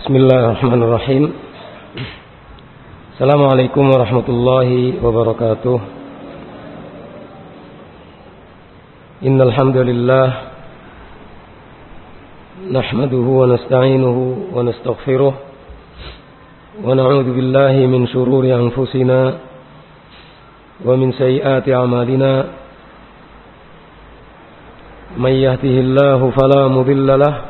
Bismillahirrahmanirrahim. Assalamualaikum warahmatullahi wabarakatuh. Innal hamdalillah nahmaduhu wa nasta'inuhu wa nastaghfiruh wa na'udzu billahi min shururi anfusina wa min sayyiati a'malina. May yahdihillahu fala mudilla lahu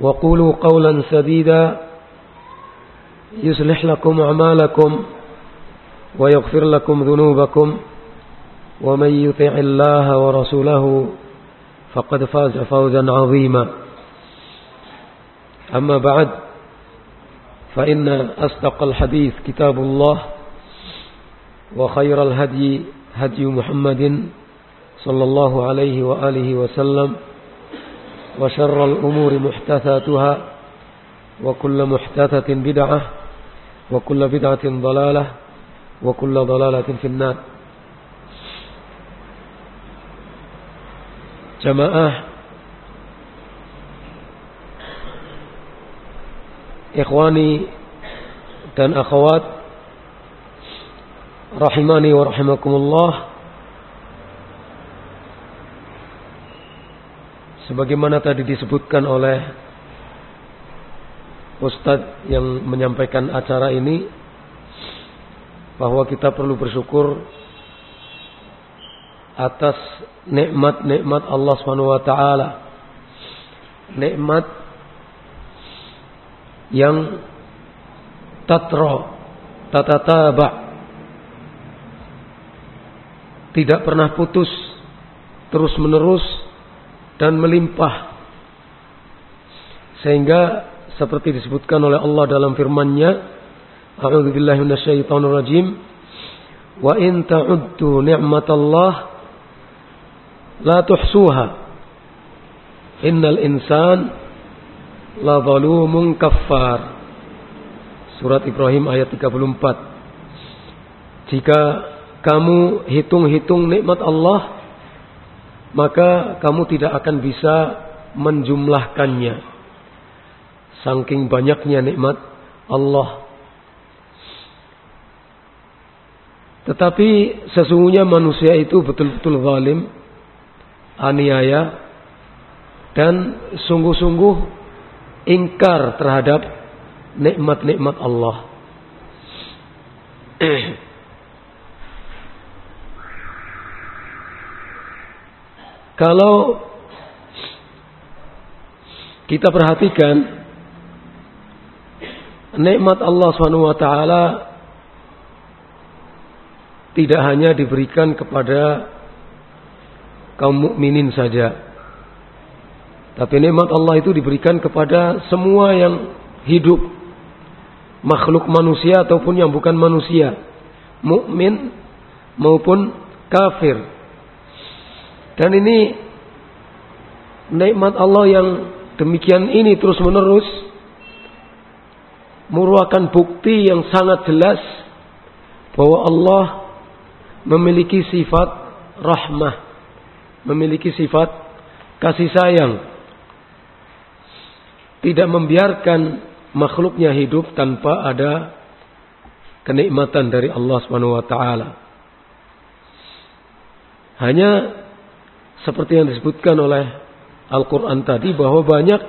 وقولوا قولا سديدا يصلح لكم أعمالكم ويغفر لكم ذنوبكم ومن يطع الله ورسوله فقد فاز فوزا عظيما. أما بعد فإن أصدق الحديث كتاب الله وخير الهدي هدي محمد صلى الله عليه وآله وسلم وشر الأمور محدثاتها وكل محدثة بدعة وكل بدعة ضلالة وكل ضلالة في النار. جماعة Ikhwani dan akhwat Rahimani wa rahimakumullah Sebagaimana tadi disebutkan oleh Ustadz yang menyampaikan acara ini bahwa kita perlu bersyukur atas nikmat-nikmat Allah taala. Nikmat yang tatro tatataba tidak pernah putus terus menerus dan melimpah. Sehingga seperti disebutkan oleh Allah dalam firman-Nya A'udzu billahi minasyaitonir rajim wa in ta'uddu ni'matallah la tuhsuha. Innal insan la zalumun kaffar. Surat Ibrahim ayat 34 Jika kamu hitung-hitung nikmat Allah maka kamu tidak akan bisa menjumlahkannya. Saking banyaknya nikmat Allah. Tetapi sesungguhnya manusia itu betul-betul zalim, aniaya, dan sungguh-sungguh ingkar terhadap nikmat-nikmat Allah. Kalau kita perhatikan nikmat Allah Subhanahu wa taala tidak hanya diberikan kepada kaum mukminin saja. Tapi nikmat Allah itu diberikan kepada semua yang hidup, makhluk manusia ataupun yang bukan manusia, mukmin maupun kafir. Dan ini nikmat Allah yang demikian ini terus menerus merupakan bukti yang sangat jelas bahwa Allah memiliki sifat rahmah, memiliki sifat kasih sayang. Tidak membiarkan makhluknya hidup tanpa ada kenikmatan dari Allah Subhanahu wa taala. Hanya seperti yang disebutkan oleh Al-Quran tadi bahwa banyak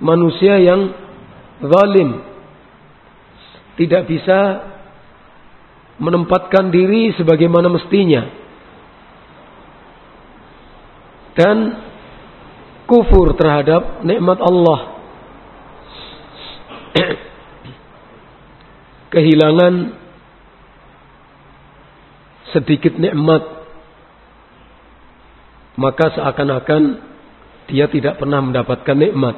manusia yang zalim tidak bisa menempatkan diri sebagaimana mestinya. Dan kufur terhadap nikmat Allah. Kehilangan sedikit nikmat maka seakan-akan dia tidak pernah mendapatkan nikmat.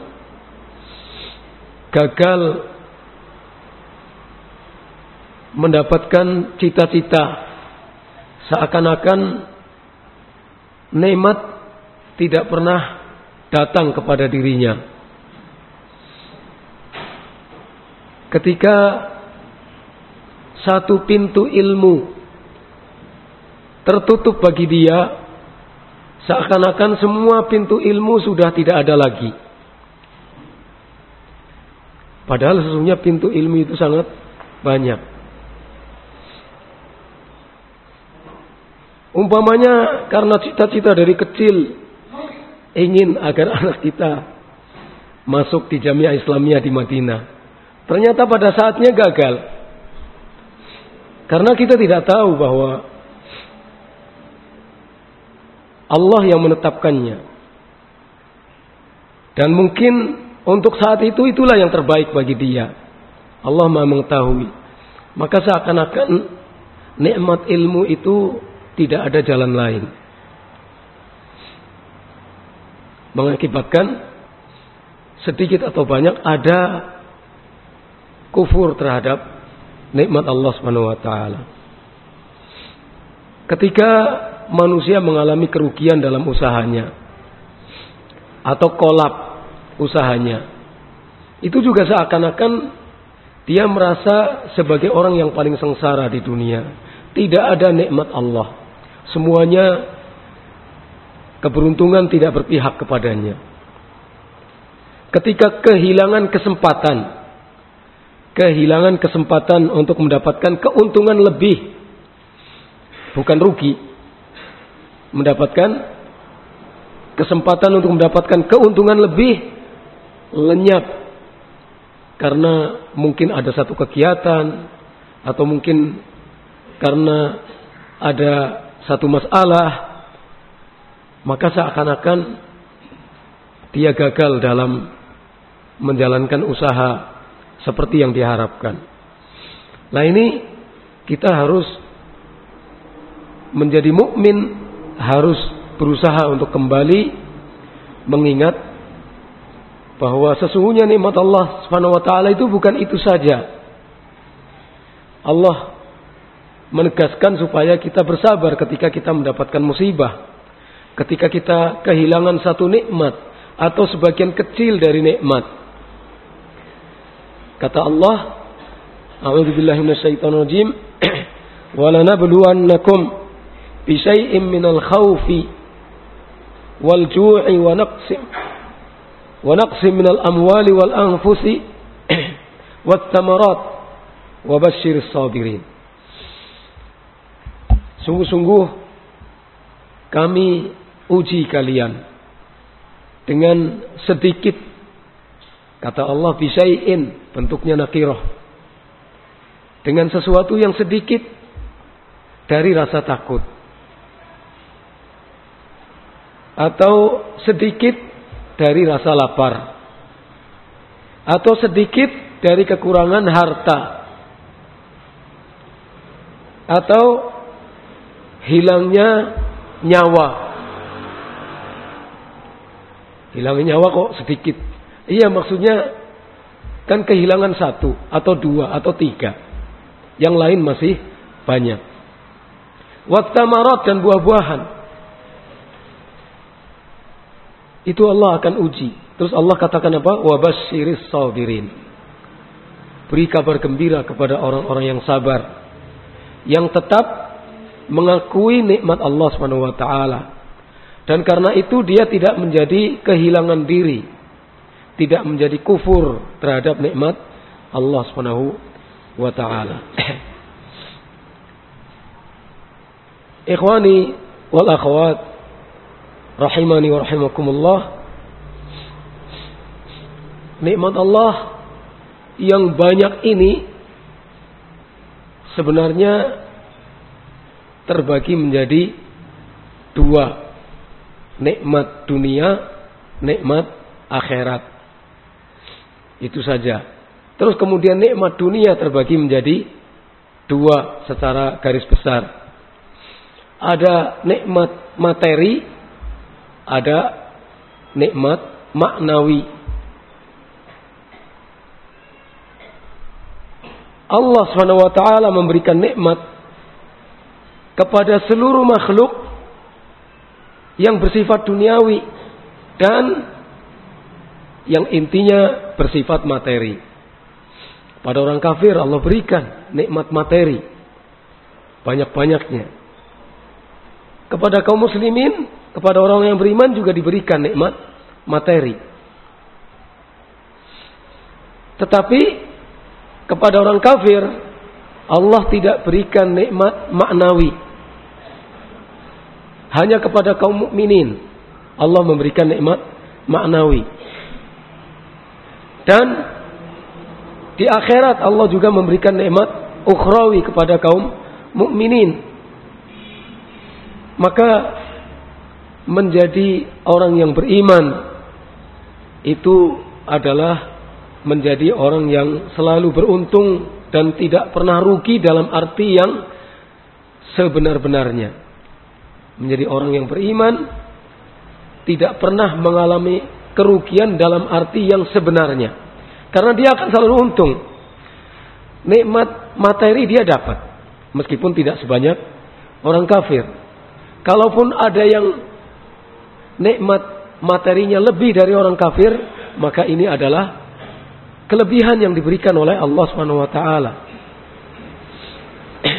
Gagal mendapatkan cita-cita seakan-akan nikmat tidak pernah datang kepada dirinya. Ketika satu pintu ilmu tertutup bagi dia, seakan-akan semua pintu ilmu sudah tidak ada lagi. Padahal sesungguhnya pintu ilmu itu sangat banyak. Umpamanya karena cita-cita dari kecil ingin agar anak kita masuk di Jamiah Islamiyah di Madinah. Ternyata pada saatnya gagal. Karena kita tidak tahu bahwa Allah yang menetapkannya. Dan mungkin untuk saat itu itulah yang terbaik bagi dia. Allah Maha mengetahui. Maka seakan-akan nikmat ilmu itu tidak ada jalan lain. Mengakibatkan sedikit atau banyak ada kufur terhadap nikmat Allah Subhanahu wa taala. Ketika manusia mengalami kerugian dalam usahanya atau kolap usahanya, itu juga seakan-akan dia merasa sebagai orang yang paling sengsara di dunia. Tidak ada nikmat Allah. Semuanya keberuntungan tidak berpihak kepadanya. Ketika kehilangan kesempatan, kehilangan kesempatan untuk mendapatkan keuntungan lebih, bukan rugi, mendapatkan kesempatan untuk mendapatkan keuntungan lebih, lenyap karena mungkin ada satu kegiatan atau mungkin karena ada satu masalah, maka seakan-akan dia gagal dalam menjalankan usaha seperti yang diharapkan. Nah ini kita harus menjadi mukmin harus berusaha untuk kembali mengingat bahwa sesungguhnya nikmat Allah Subhanahu wa taala itu bukan itu saja. Allah menegaskan supaya kita bersabar ketika kita mendapatkan musibah. Ketika kita kehilangan satu nikmat atau sebagian kecil dari nikmat. Kata Allah, A'udzu billahi minasyaitonir rajim. bi syai'in minal khaufi wal ju'i wa naqsim wa naqsim minal amwali wal anfusi sabirin. Sungguh-sungguh kami uji kalian dengan sedikit kata Allah bisaiin bentuknya nakirah. Dengan sesuatu yang sedikit dari rasa takut atau sedikit dari rasa lapar atau sedikit dari kekurangan harta atau hilangnya nyawa. Hilangnya nyawa kok sedikit. Iya maksudnya kan kehilangan satu atau dua atau tiga. Yang lain masih banyak. Wattamarat dan buah-buahan. Itu Allah akan uji. Terus Allah katakan apa? Wabashiris sabirin. Beri kabar gembira kepada orang-orang yang sabar. Yang tetap mengakui nikmat Allah taala. Dan karena itu dia tidak menjadi kehilangan diri. Tidak menjadi kufur terhadap nikmat Allah Subhanahu wa. Ikhwani wal akhwat rahimani wa rahimakumullah. Nikmat Allah yang banyak ini sebenarnya terbagi menjadi dua. Nikmat dunia, nikmat akhirat. Itu saja. Terus kemudian nikmat dunia terbagi menjadi dua secara garis besar. Ada nikmat materi, ada nikmat maknawi. Allah Subhanahu wa taala memberikan nikmat kepada seluruh makhluk yang bersifat duniawi dan yang intinya bersifat materi. Pada orang kafir Allah berikan nikmat materi banyak-banyaknya. Kepada kaum muslimin, kepada orang yang beriman juga diberikan nikmat materi. Tetapi kepada orang kafir Allah tidak berikan nikmat maknawi. Hanya kepada kaum mukminin Allah memberikan nikmat maknawi. Dan di akhirat Allah juga memberikan nikmat ukhrawi kepada kaum mukminin. Maka menjadi orang yang beriman itu adalah menjadi orang yang selalu beruntung dan tidak pernah rugi dalam arti yang sebenar-benarnya. Menjadi orang yang beriman tidak pernah mengalami kerugian dalam arti yang sebenarnya. Karena dia akan selalu untung. Nikmat materi dia dapat. Meskipun tidak sebanyak orang kafir. Kalaupun ada yang nikmat materinya lebih dari orang kafir, maka ini adalah kelebihan yang diberikan oleh Allah Subhanahu wa taala.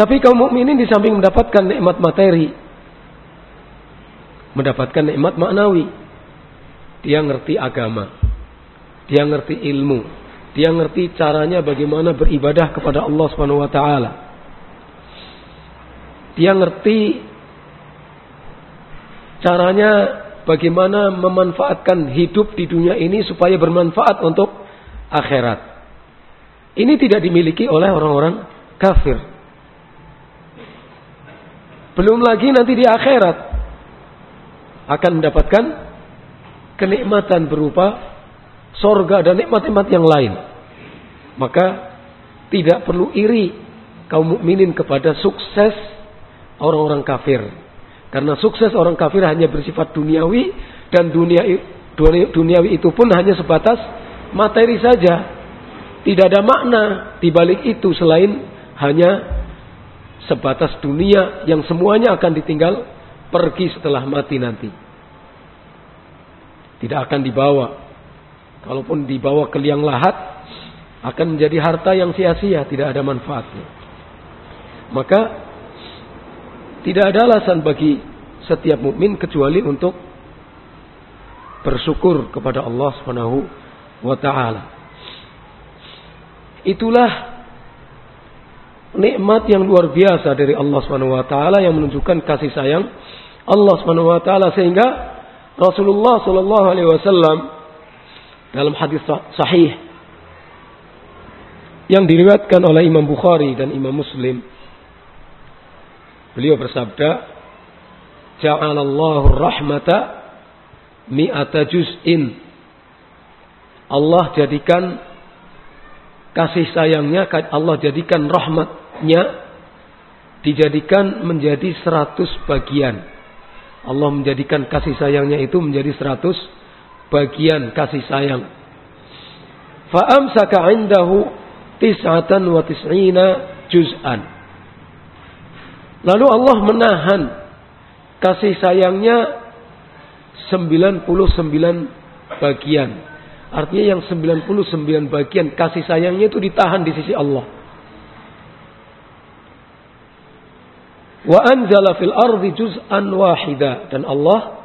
Tapi kaum mukminin di samping mendapatkan nikmat materi, mendapatkan nikmat maknawi. Dia ngerti agama. Dia ngerti ilmu. Dia ngerti caranya bagaimana beribadah kepada Allah Subhanahu wa taala. Dia ngerti caranya bagaimana memanfaatkan hidup di dunia ini supaya bermanfaat untuk akhirat. Ini tidak dimiliki oleh orang-orang kafir. Belum lagi nanti di akhirat akan mendapatkan kenikmatan berupa sorga dan nikmat-nikmat yang lain. Maka tidak perlu iri kaum mukminin kepada sukses orang-orang kafir. Karena sukses orang kafir hanya bersifat duniawi dan dunia duniawi itu pun hanya sebatas materi saja. Tidak ada makna di balik itu selain hanya sebatas dunia yang semuanya akan ditinggal pergi setelah mati nanti. Tidak akan dibawa. Kalaupun dibawa ke liang lahat akan menjadi harta yang sia-sia, tidak ada manfaatnya. Maka tidak ada alasan bagi setiap mukmin kecuali untuk bersyukur kepada Allah Subhanahu wa taala. Itulah nikmat yang luar biasa dari Allah Subhanahu wa taala yang menunjukkan kasih sayang Allah Subhanahu wa taala sehingga Rasulullah sallallahu alaihi wasallam dalam hadis sahih yang diriwayatkan oleh Imam Bukhari dan Imam Muslim Beliau bersabda, "Ja'alallahu rahmata mi'ata juz'in." Allah jadikan kasih sayangnya, Allah jadikan rahmatnya dijadikan menjadi seratus bagian. Allah menjadikan kasih sayangnya itu menjadi seratus bagian kasih sayang. Fa'amsaka indahu tis'atan wa tis'ina juz'an. Lalu Allah menahan kasih sayangnya 99 bagian. Artinya yang 99 bagian kasih sayangnya itu ditahan di sisi Allah. Wa anzala fil ardi juz'an wahida dan Allah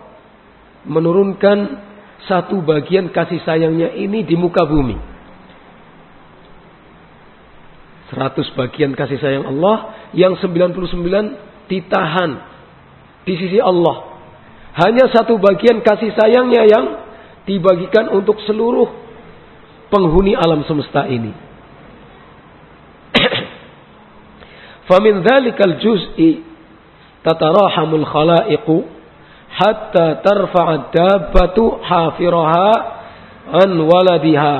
menurunkan satu bagian kasih sayangnya ini di muka bumi. 100 bagian kasih sayang Allah yang 99 ditahan di sisi Allah. Hanya satu bagian kasih sayangnya yang dibagikan untuk seluruh penghuni alam semesta ini. Famin dzalikal juz'i tatarahamul khalaiqu hatta tarfa'a dabbatu hafiraha an waladiha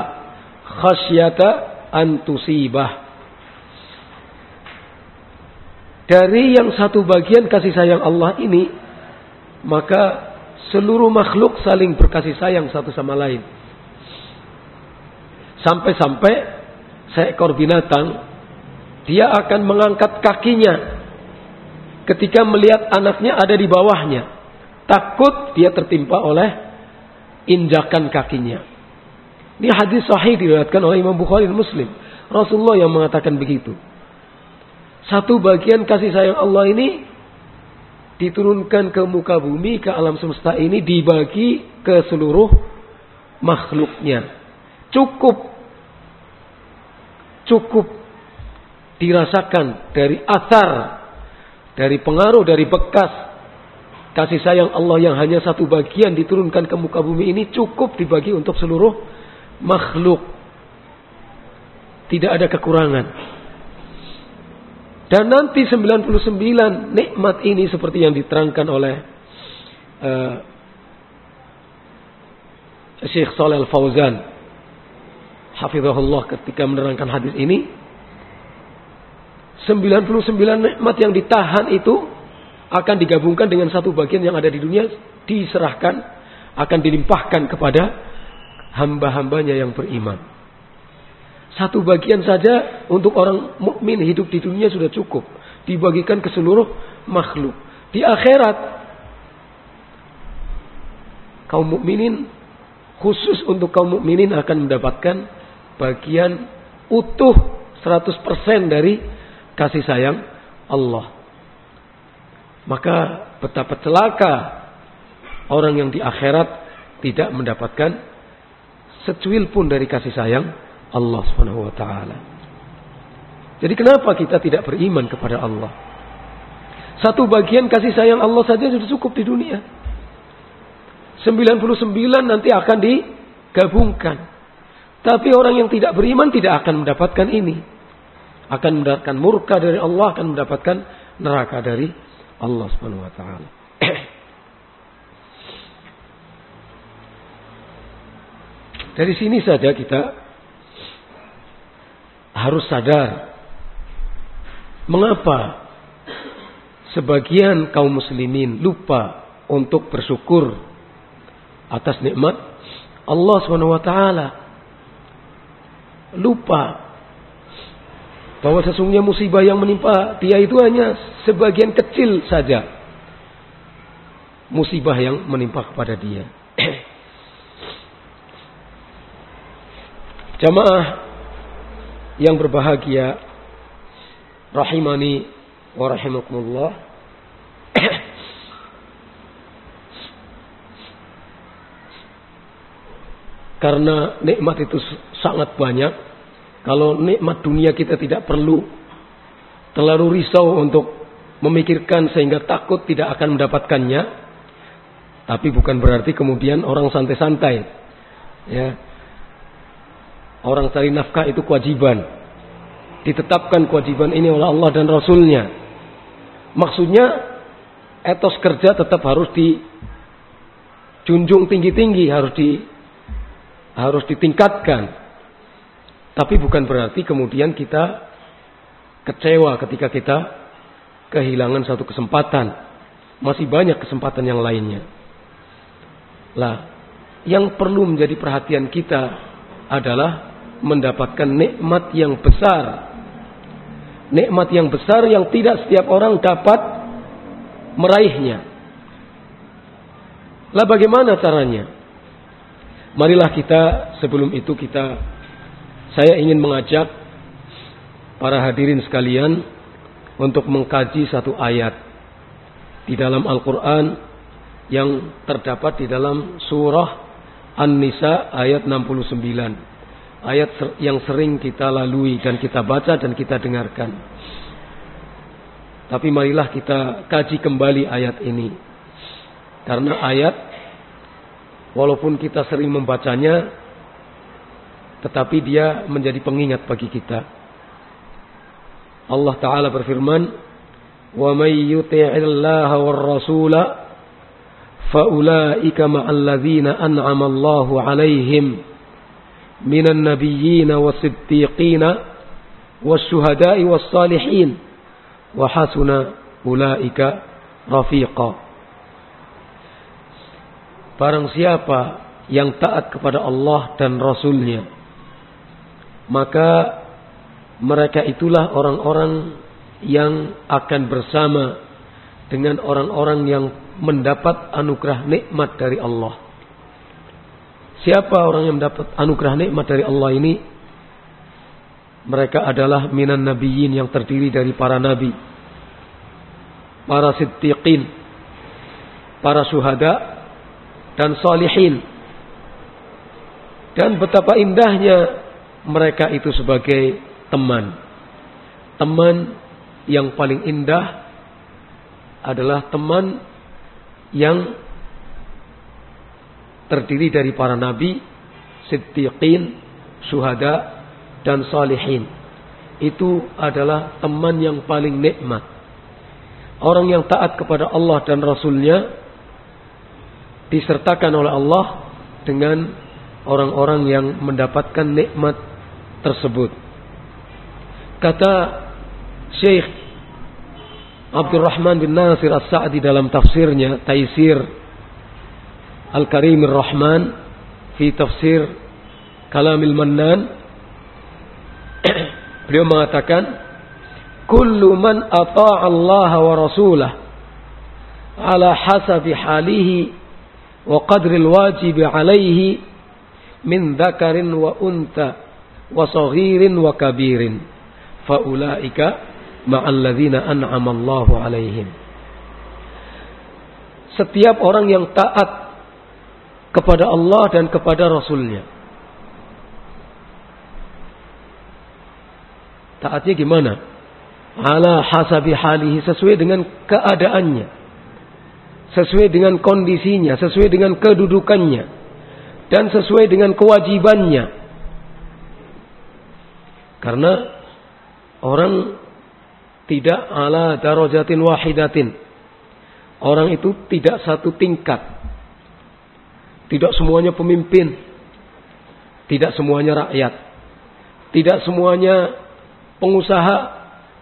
khasyata an tusibah. Dari yang satu bagian kasih sayang Allah ini, maka seluruh makhluk saling berkasih sayang satu sama lain. Sampai-sampai seekor binatang, dia akan mengangkat kakinya ketika melihat anaknya ada di bawahnya. Takut dia tertimpa oleh injakan kakinya. Ini hadis sahih diriwayatkan oleh Imam Bukhari dan Muslim. Rasulullah yang mengatakan begitu. Satu bagian kasih sayang Allah ini diturunkan ke muka bumi, ke alam semesta ini dibagi ke seluruh makhluknya. Cukup cukup dirasakan dari asar dari pengaruh dari bekas kasih sayang Allah yang hanya satu bagian diturunkan ke muka bumi ini cukup dibagi untuk seluruh makhluk. Tidak ada kekurangan. Dan nanti 99 nikmat ini seperti yang diterangkan oleh uh, Syekh Saleh Al-Fauzan hafizahullah ketika menerangkan hadis ini 99 nikmat yang ditahan itu akan digabungkan dengan satu bagian yang ada di dunia diserahkan akan dilimpahkan kepada hamba-hambanya yang beriman. Satu bagian saja untuk orang mukmin hidup di dunia sudah cukup, dibagikan ke seluruh makhluk. Di akhirat kaum mukminin khusus untuk kaum mukminin akan mendapatkan bagian utuh 100% dari kasih sayang Allah. Maka betapa celaka orang yang di akhirat tidak mendapatkan secuil pun dari kasih sayang Allah Subhanahu wa taala. Jadi kenapa kita tidak beriman kepada Allah? Satu bagian kasih sayang Allah saja sudah cukup di dunia. 99 nanti akan digabungkan. Tapi orang yang tidak beriman tidak akan mendapatkan ini akan mendapatkan murka dari Allah, akan mendapatkan neraka dari Allah Subhanahu wa taala. Dari sini saja kita harus sadar mengapa sebagian kaum muslimin lupa untuk bersyukur atas nikmat Allah taala. Lupa bahwa sesungguhnya musibah yang menimpa dia itu hanya sebagian kecil saja musibah yang menimpa kepada dia. Jamaah yang berbahagia rahimani wa rahimakumullah. Karena nikmat itu sangat banyak, kalau nikmat dunia kita tidak perlu terlalu risau untuk memikirkan sehingga takut tidak akan mendapatkannya. Tapi bukan berarti kemudian orang santai-santai. Ya. Orang cari nafkah itu kewajiban. Ditetapkan kewajiban ini oleh Allah dan Rasulnya. Maksudnya etos kerja tetap harus dijunjung tinggi-tinggi, harus di harus ditingkatkan. Tapi bukan berarti kemudian kita kecewa ketika kita kehilangan satu kesempatan. Masih banyak kesempatan yang lainnya. Lah, yang perlu menjadi perhatian kita adalah mendapatkan nikmat yang besar. Nikmat yang besar yang tidak setiap orang dapat meraihnya. Lah bagaimana caranya? Marilah kita sebelum itu kita saya ingin mengajak para hadirin sekalian untuk mengkaji satu ayat di dalam Al-Quran yang terdapat di dalam surah An-Nisa ayat 69 ayat yang sering kita lalui dan kita baca dan kita dengarkan. Tapi marilah kita kaji kembali ayat ini. Karena ayat walaupun kita sering membacanya tetapi dia menjadi pengingat bagi kita. Allah taala berfirman, "Wa may yuti'illaha war rasula fa ulaika ma'al ladzina an'ama Allahu 'alaihim." من النبيين والصديقين والشهداء والصالحين wa أولئك رفيقا Barang siapa yang taat kepada Allah dan Rasulnya maka mereka itulah orang-orang yang akan bersama dengan orang-orang yang mendapat anugerah nikmat dari Allah. Siapa orang yang mendapat anugerah nikmat dari Allah ini? Mereka adalah minan nabiyyin yang terdiri dari para nabi, para siddiqin, para syuhada, dan salihin. Dan betapa indahnya mereka itu sebagai teman. Teman yang paling indah adalah teman yang terdiri dari para nabi, siddiqin, syuhada, dan salihin. Itu adalah teman yang paling nikmat. Orang yang taat kepada Allah dan Rasulnya disertakan oleh Allah dengan orang-orang yang mendapatkan nikmat tersebut. Kata Syekh Abdurrahman bin Nasir As-Sa'di dalam tafsirnya Taisir Al-Karim Ar-Rahman fi tafsir Kalamil Mannan beliau mengatakan kullu man ata'a Allah wa rasulah ala hasabi halihi wa qadril wajib alaihi min dzakarin wa unta wa saghirin wa kabirin. Faulaika ma'al ladzina an'ama Allahu alaihim. Setiap orang yang taat kepada Allah dan kepada Rasulnya taatnya gimana ala hasabi halihi sesuai dengan keadaannya sesuai dengan kondisinya, sesuai dengan kedudukannya, dan sesuai dengan kewajibannya. Karena orang tidak ala darajatin wahidatin. Orang itu tidak satu tingkat. Tidak semuanya pemimpin. Tidak semuanya rakyat. Tidak semuanya pengusaha.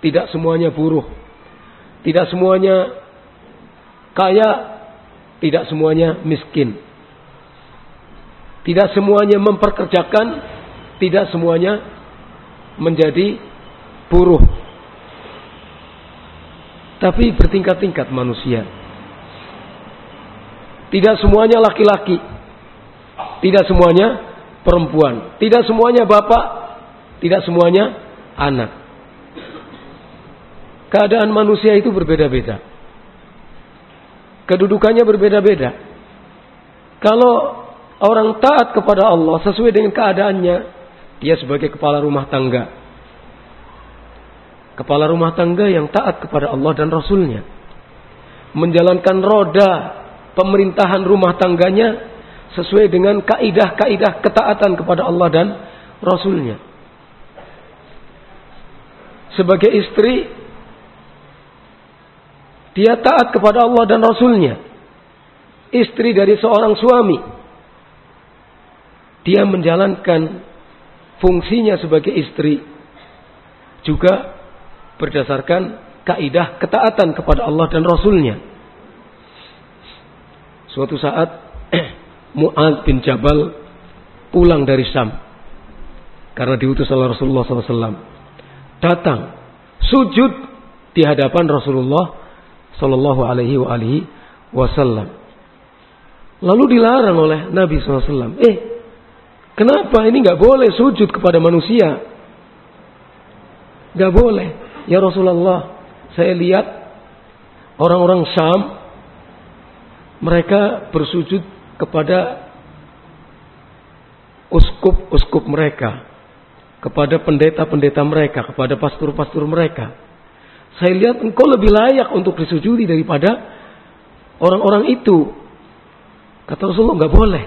Tidak semuanya buruh. Tidak semuanya Kaya tidak semuanya miskin. Tidak semuanya memperkerjakan, tidak semuanya menjadi buruh. Tapi bertingkat-tingkat manusia. Tidak semuanya laki-laki. Tidak semuanya perempuan. Tidak semuanya bapak. Tidak semuanya anak. Keadaan manusia itu berbeda-beda. Kedudukannya berbeda-beda. Kalau orang taat kepada Allah sesuai dengan keadaannya, dia sebagai kepala rumah tangga. Kepala rumah tangga yang taat kepada Allah dan Rasulnya. Menjalankan roda pemerintahan rumah tangganya sesuai dengan kaidah-kaidah ketaatan kepada Allah dan Rasulnya. Sebagai istri dia taat kepada Allah dan Rasulnya. Istri dari seorang suami. Dia menjalankan fungsinya sebagai istri. Juga berdasarkan kaidah ketaatan kepada Allah dan Rasulnya. Suatu saat Mu'ad bin Jabal pulang dari Sam. Karena diutus oleh Rasulullah SAW. Datang. Sujud di hadapan Rasulullah Sallallahu Alaihi Wasallam. Lalu dilarang oleh Nabi SAW. Eh, kenapa ini nggak boleh sujud kepada manusia? Nggak boleh. Ya Rasulullah, saya lihat orang-orang Syam mereka bersujud kepada uskup-uskup mereka, kepada pendeta-pendeta mereka, kepada pastor-pastor mereka. Saya lihat engkau lebih layak untuk disujudi daripada orang-orang itu. Kata Rasulullah nggak boleh.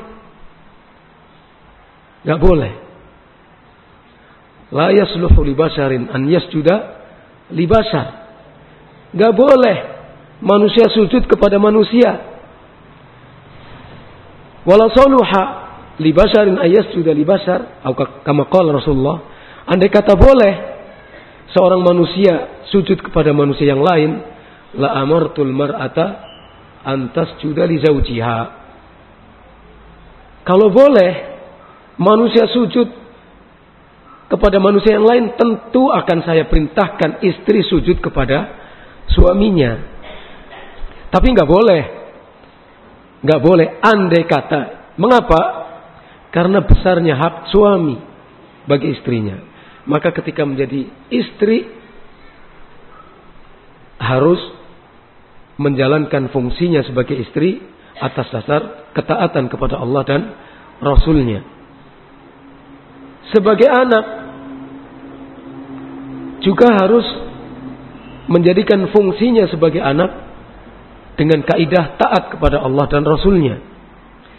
nggak boleh. La yasluhu li basharin an yasjuda libasar. Gak boleh manusia sujud kepada manusia. Walau soluha libasarin ayas sudah libasar. Kama qala Rasulullah. Andai kata boleh seorang manusia sujud kepada manusia yang lain. La amartul mar'ata antas juda li zaujiha. Kalau boleh manusia sujud kepada manusia yang lain tentu akan saya perintahkan istri sujud kepada suaminya. Tapi nggak boleh, nggak boleh andai kata. Mengapa? Karena besarnya hak suami bagi istrinya. Maka ketika menjadi istri harus menjalankan fungsinya sebagai istri atas dasar ketaatan kepada Allah dan Rasulnya. Sebagai anak juga harus menjadikan fungsinya sebagai anak dengan kaidah taat kepada Allah dan Rasulnya.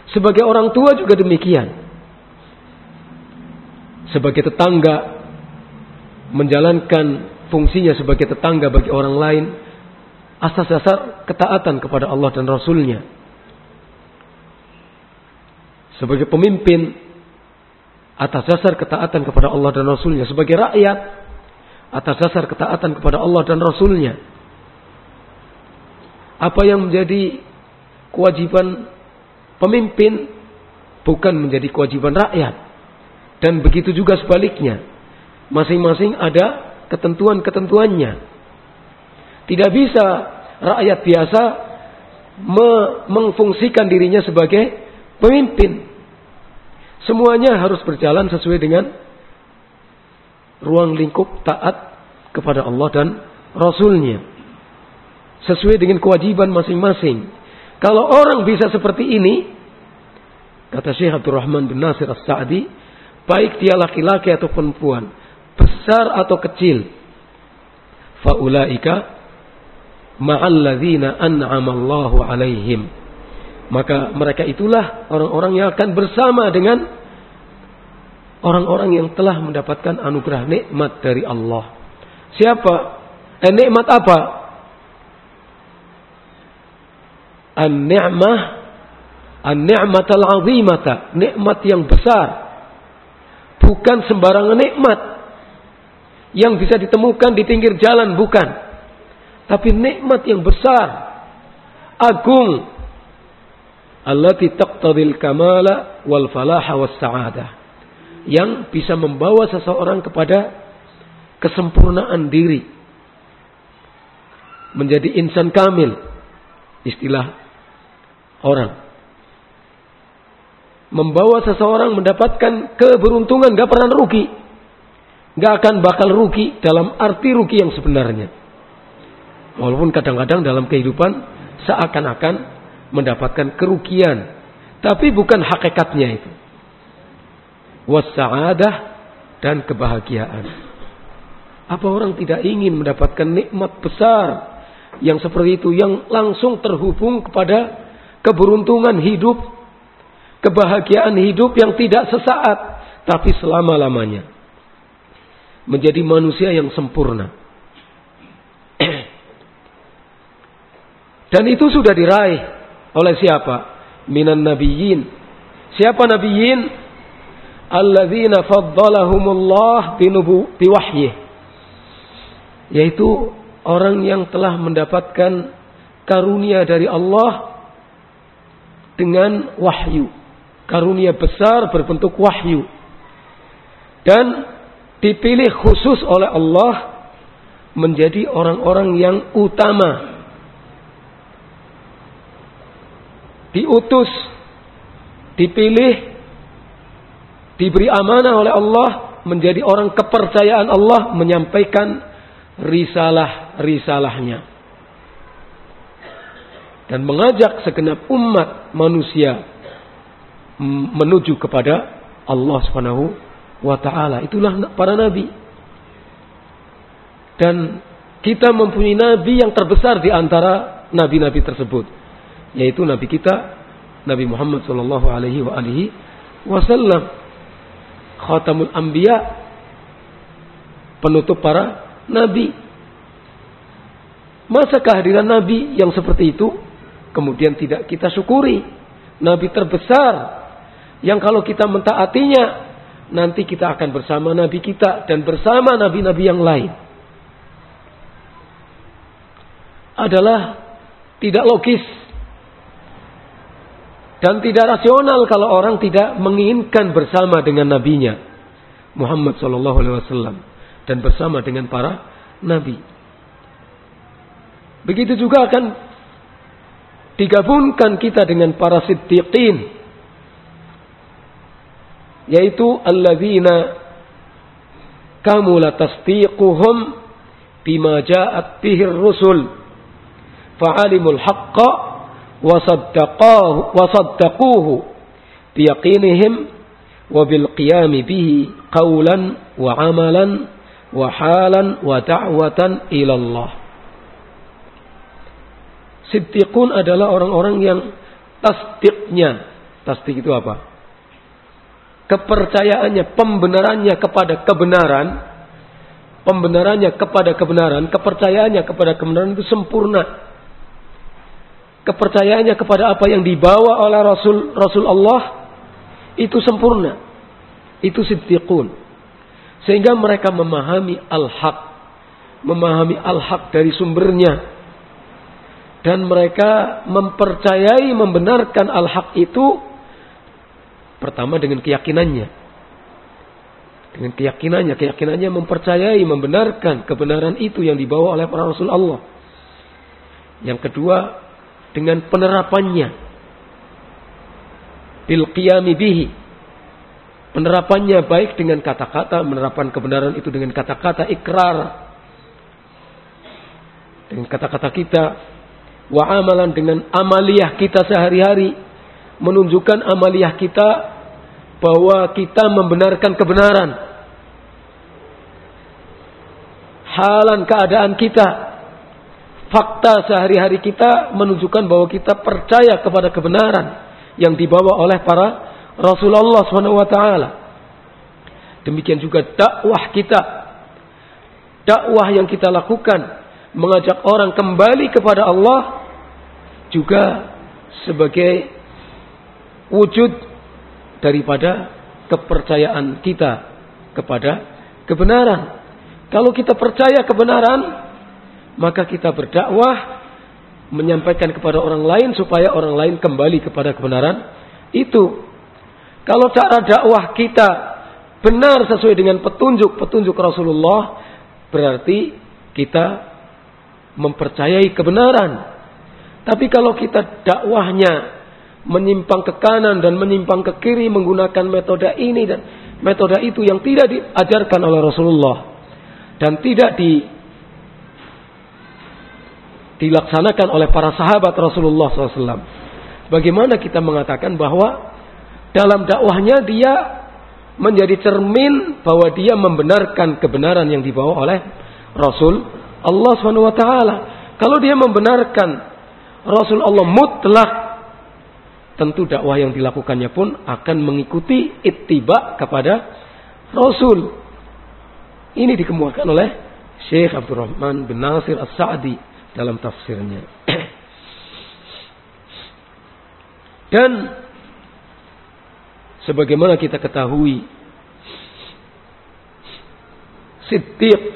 Sebagai orang tua juga demikian. Sebagai tetangga menjalankan fungsinya sebagai tetangga bagi orang lain asas dasar ketaatan kepada Allah dan Rasulnya. Sebagai pemimpin atas dasar ketaatan kepada Allah dan Rasulnya. Sebagai rakyat atas dasar ketaatan kepada Allah dan Rasulnya. Apa yang menjadi kewajiban pemimpin bukan menjadi kewajiban rakyat. Dan begitu juga sebaliknya. Masing-masing ada ketentuan-ketentuannya. Tidak bisa rakyat biasa mengfungsikan dirinya sebagai pemimpin. Semuanya harus berjalan sesuai dengan ruang lingkup taat kepada Allah dan Rasulnya. Sesuai dengan kewajiban masing-masing. Kalau orang bisa seperti ini, kata Syekh Abdul Rahman bin Nasir As-Sa'di, baik dia laki-laki atau perempuan, besar atau kecil, faulaika ma'alladzina an'amallahu alaihim. Maka mereka itulah orang-orang yang akan bersama dengan orang-orang yang telah mendapatkan anugerah nikmat dari Allah. Siapa? Eh, nikmat apa? An-ni'mah An-ni'mat al-azimata, nikmat yang besar. Bukan sembarangan nikmat yang bisa ditemukan di pinggir jalan, bukan. Tapi nikmat yang besar, agung. Allati taqtadil kamala wal falaha was sa'adah yang bisa membawa seseorang kepada kesempurnaan diri. Menjadi insan kamil. Istilah orang. Membawa seseorang mendapatkan keberuntungan gak pernah rugi. Gak akan bakal rugi dalam arti rugi yang sebenarnya. Walaupun kadang-kadang dalam kehidupan seakan-akan mendapatkan kerugian. Tapi bukan hakikatnya itu wassa'adah dan kebahagiaan. Apa orang tidak ingin mendapatkan nikmat besar yang seperti itu yang langsung terhubung kepada keberuntungan hidup, kebahagiaan hidup yang tidak sesaat tapi selama-lamanya. Menjadi manusia yang sempurna. Dan itu sudah diraih oleh siapa? Minan nabiyyin. Siapa nabiyyin? alladzina faddalahumullah binubu biwahyih yaitu orang yang telah mendapatkan karunia dari Allah dengan wahyu. Karunia besar berbentuk wahyu. Dan dipilih khusus oleh Allah menjadi orang-orang yang utama. Diutus dipilih diberi amanah oleh Allah menjadi orang kepercayaan Allah menyampaikan risalah-risalahnya dan mengajak segenap umat manusia menuju kepada Allah Subhanahu wa taala. Itulah para nabi. Dan kita mempunyai nabi yang terbesar di antara nabi-nabi tersebut, yaitu nabi kita Nabi Muhammad sallallahu alaihi wasallam khatamul anbiya penutup para nabi Masa kehadiran Nabi yang seperti itu kemudian tidak kita syukuri? Nabi terbesar yang kalau kita mentaatinya nanti kita akan bersama Nabi kita dan bersama Nabi-Nabi yang lain. Adalah tidak logis dan tidak rasional kalau orang tidak menginginkan bersama dengan nabinya Muhammad Shallallahu Alaihi Wasallam dan bersama dengan para nabi. Begitu juga akan digabungkan kita dengan para siddiqin. Yaitu alladzina kamula tasdiquhum bima ja'at bihi rusul. Fa'alimul haqqa wa saddaqahu wa saddaquhu biyaqinihim wa bil qiyami bihi qawlan wa amalan wa halan wa da'watan ila Allah Siddiqun adalah orang-orang yang tasdiknya. Tasdik itu apa? Kepercayaannya, pembenarannya kepada kebenaran. Pembenarannya kepada kebenaran, kepercayaannya kepada kebenaran itu sempurna. Kepercayaannya kepada apa yang dibawa oleh Rasul Rasul Allah itu sempurna. Itu siddiqun. Sehingga mereka memahami al-haq. Memahami al-haq dari sumbernya dan mereka mempercayai membenarkan al-haq itu pertama dengan keyakinannya. Dengan keyakinannya, keyakinannya mempercayai membenarkan kebenaran itu yang dibawa oleh para rasul Allah. Yang kedua dengan penerapannya. Bil bihi. Penerapannya baik dengan kata-kata, menerapan kebenaran itu dengan kata-kata ikrar. Dengan kata-kata kita wa amalan dengan amaliyah kita sehari-hari. Menunjukkan amaliyah kita bahwa kita membenarkan kebenaran. Halan keadaan kita. Fakta sehari-hari kita menunjukkan bahwa kita percaya kepada kebenaran yang dibawa oleh para Rasulullah SWT demikian juga dakwah kita. Dakwah yang kita lakukan. Mengajak orang kembali kepada Allah juga sebagai wujud daripada kepercayaan kita kepada kebenaran. Kalau kita percaya kebenaran, maka kita berdakwah menyampaikan kepada orang lain supaya orang lain kembali kepada kebenaran itu. Kalau cara dakwah kita benar sesuai dengan petunjuk-petunjuk Rasulullah, berarti kita mempercayai kebenaran tapi kalau kita dakwahnya menyimpang ke kanan dan menyimpang ke kiri menggunakan metode ini dan metode itu yang tidak diajarkan oleh Rasulullah dan tidak di dilaksanakan oleh para sahabat Rasulullah SAW. Bagaimana kita mengatakan bahwa dalam dakwahnya dia menjadi cermin bahwa dia membenarkan kebenaran yang dibawa oleh Rasul Allah SWT. Kalau dia membenarkan Rasul Allah mutlak tentu dakwah yang dilakukannya pun akan mengikuti ittiba kepada Rasul. Ini dikemukakan oleh Syekh Abdurrahman bin Nasir As-Sa'di dalam tafsirnya. Dan sebagaimana kita ketahui Siddiq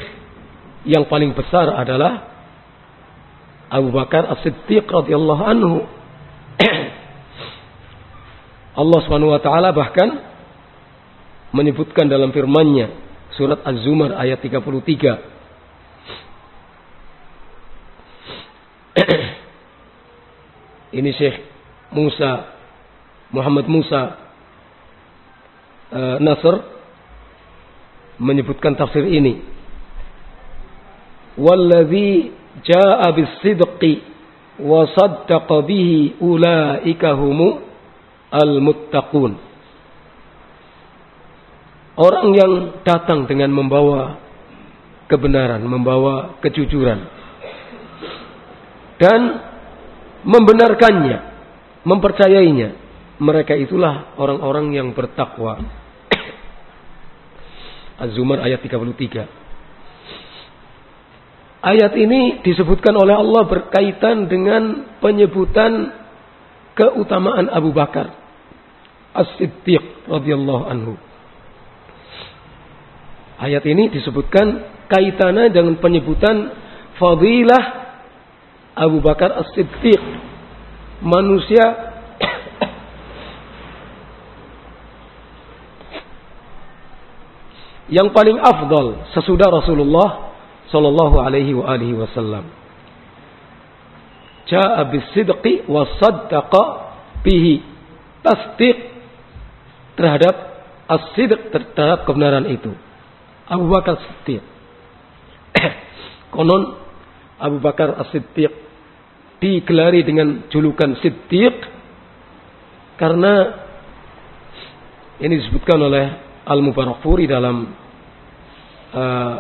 yang paling besar adalah Abu Bakar As-Siddiq radhiyallahu anhu. Allah Subhanahu wa taala bahkan menyebutkan dalam firman-Nya surat Az-Zumar ayat 33. Ini Syekh Musa Muhammad Musa uh, Nasr menyebutkan tafsir ini. Walladzi jaa bisidqi wa saddaqa bihi ulaika humu al-muttaqun. Orang yang datang dengan membawa kebenaran, membawa kejujuran dan membenarkannya, mempercayainya, mereka itulah orang-orang yang bertakwa. Az-Zumar ayat 33. Ayat ini disebutkan oleh Allah berkaitan dengan penyebutan keutamaan Abu Bakar As-Siddiq radhiyallahu anhu. Ayat ini disebutkan kaitannya dengan penyebutan fadilah Abu Bakar As-Siddiq manusia yang paling afdal sesudah Rasulullah sallallahu alaihi wa alihi wasallam. Ja'a bisidqi wa saddaqa bihi. Tasdiq terhadap as-sidq terhadap kebenaran itu. Abu Bakar Siddiq. Konon Abu Bakar As-Siddiq digelari dengan julukan Siddiq karena ini disebutkan oleh Al-Mubarakfuri dalam uh,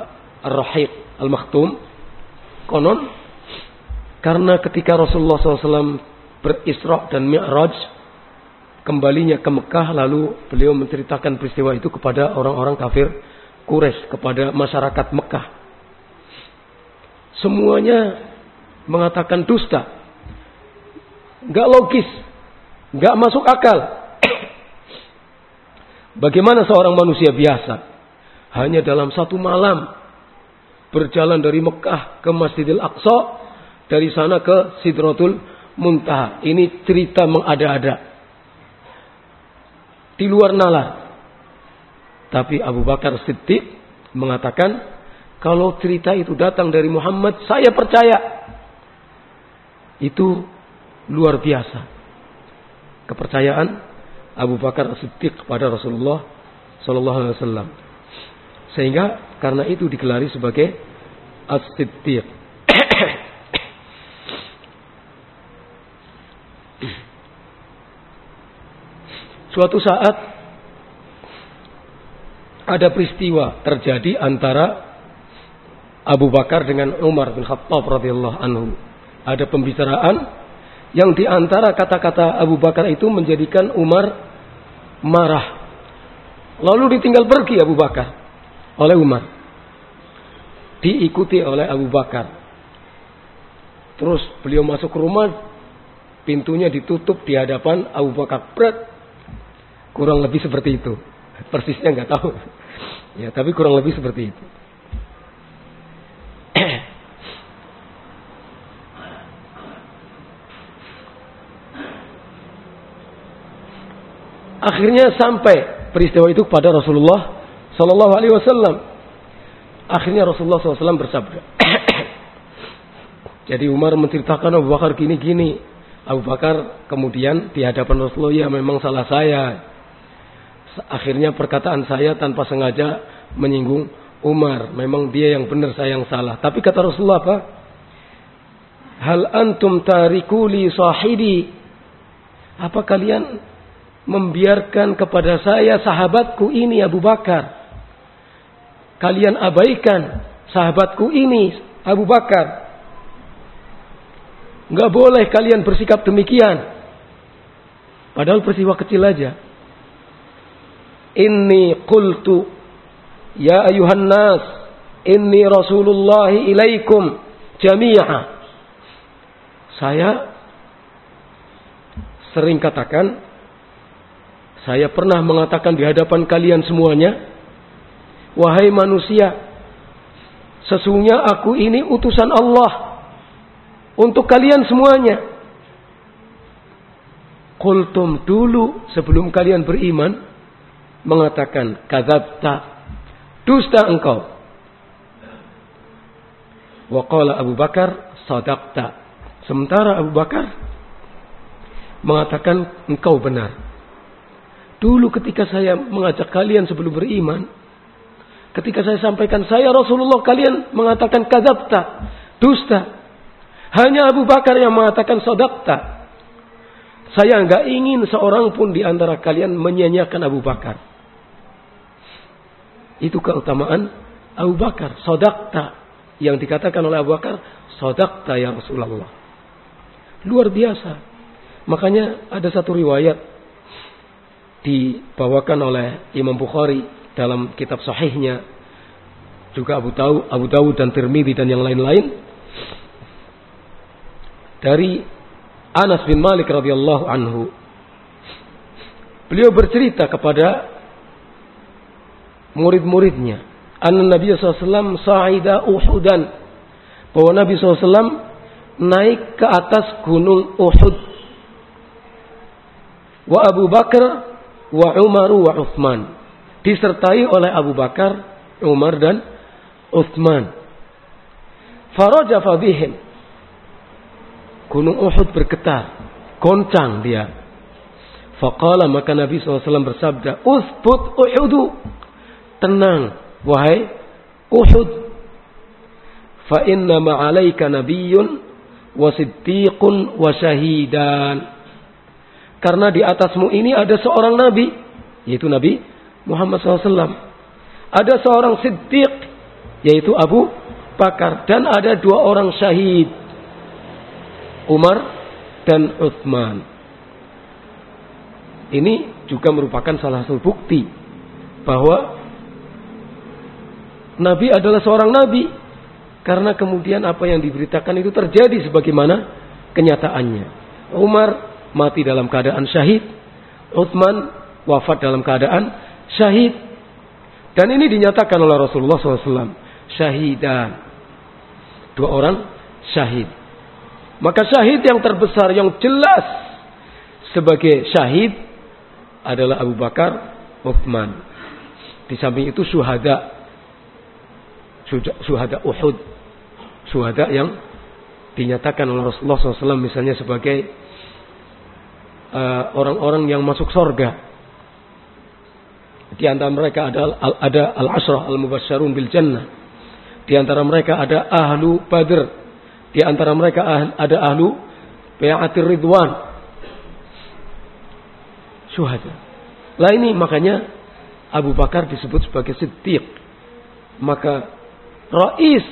Ar-Rahiq Al-Maktum. Konon karena ketika Rasulullah SAW berisra dan mi'raj kembalinya ke Mekah lalu beliau menceritakan peristiwa itu kepada orang-orang kafir Quraisy kepada masyarakat Mekah. Semuanya mengatakan dusta. Nggak logis. Nggak masuk akal. Bagaimana seorang manusia biasa? Hanya dalam satu malam berjalan dari Mekah ke Masjidil Aqsa, dari sana ke Sidratul Muntaha. Ini cerita mengada-ada. Di luar nalar. Tapi Abu Bakar Siddiq mengatakan, kalau cerita itu datang dari Muhammad, saya percaya. Itu luar biasa. Kepercayaan Abu Bakar Siddiq kepada Rasulullah Sallallahu Alaihi Wasallam. Sehingga karena itu digelari sebagai As-Siddiq. Suatu saat ada peristiwa terjadi antara Abu Bakar dengan Umar bin Khattab radhiyallahu anhu. Ada pembicaraan yang di antara kata-kata Abu Bakar itu menjadikan Umar marah. Lalu ditinggal pergi Abu Bakar oleh Umar. Diikuti oleh Abu Bakar. Terus beliau masuk ke rumah, pintunya ditutup di hadapan Abu Bakar. Pret. Kurang lebih seperti itu. Persisnya nggak tahu. Ya, tapi kurang lebih seperti itu. Akhirnya sampai peristiwa itu kepada Rasulullah Sallallahu Alaihi Wasallam. Akhirnya Rasulullah SAW bersabda. Jadi Umar menceritakan Abu Bakar gini-gini. Abu Bakar kemudian di hadapan Rasulullah ya memang salah saya. Akhirnya perkataan saya tanpa sengaja menyinggung Umar. Memang dia yang benar saya yang salah. Tapi kata Rasulullah apa? Hal antum tarikuli sahibi. Apa kalian membiarkan kepada saya sahabatku ini Abu Bakar kalian abaikan sahabatku ini Abu Bakar. Nggak boleh kalian bersikap demikian. Padahal peristiwa kecil aja. Inni qultu ya ayuhan nas inni Rasulullah ilaikum jami'a. Saya sering katakan saya pernah mengatakan di hadapan kalian semuanya Wahai manusia, sesungguhnya aku ini utusan Allah untuk kalian semuanya. Kultum dulu sebelum kalian beriman mengatakan kadzabta dusta engkau. Wa qala Abu Bakar sadaqta. Sementara Abu Bakar mengatakan engkau benar. Dulu ketika saya mengajak kalian sebelum beriman, Ketika saya sampaikan saya Rasulullah kalian mengatakan kadzabta, dusta. Hanya Abu Bakar yang mengatakan sodakta. Saya nggak ingin seorang pun di antara kalian menyanyiakan Abu Bakar. Itu keutamaan Abu Bakar, sodakta. Yang dikatakan oleh Abu Bakar, sodakta ya Rasulullah. Luar biasa. Makanya ada satu riwayat dibawakan oleh Imam Bukhari dalam kitab sahihnya juga Abu Dawud, Abu Dawud dan Tirmidzi dan yang lain-lain dari Anas bin Malik radhiyallahu anhu. Beliau bercerita kepada murid-muridnya, "Anna Nabi SAW sa'ida Uhudan." Bahwa Nabi SAW naik ke atas gunung Uhud. Wa Abu Bakar wa Umar wa Uthman. Disertai oleh Abu Bakar, Umar dan Uthman. Faraja bihim. Gunung Uhud bergetar. Goncang dia. Faqala maka Nabi SAW bersabda. Uthbut Uhudu. Tenang. Wahai Uhud. Fa inna ma'alaika nabiyyun wa siddiqun wa syahidan. Karena di atasmu ini ada seorang nabi. Yaitu Nabi Muhammad SAW. Ada seorang siddiq. Yaitu Abu Bakar. Dan ada dua orang syahid. Umar dan Uthman. Ini juga merupakan salah satu bukti bahwa Nabi adalah seorang Nabi karena kemudian apa yang diberitakan itu terjadi sebagaimana kenyataannya. Umar mati dalam keadaan syahid, Uthman wafat dalam keadaan syahid. Dan ini dinyatakan oleh Rasulullah SAW. Syahidan. Dua orang syahid. Maka syahid yang terbesar yang jelas sebagai syahid adalah Abu Bakar Uthman. Di samping itu syuhada. Syuhada Uhud. Syuhada yang dinyatakan oleh Rasulullah SAW misalnya sebagai uh, orang-orang uh, yang masuk sorga. Di antara mereka ada ada al-ashrah al-mubasyarun bil jannah. Di antara mereka ada ahlu badr di antara mereka ada ahlu Bai'atir Ridwan. Syuhada. Lah ini makanya Abu Bakar disebut sebagai Siddiq. Maka Rais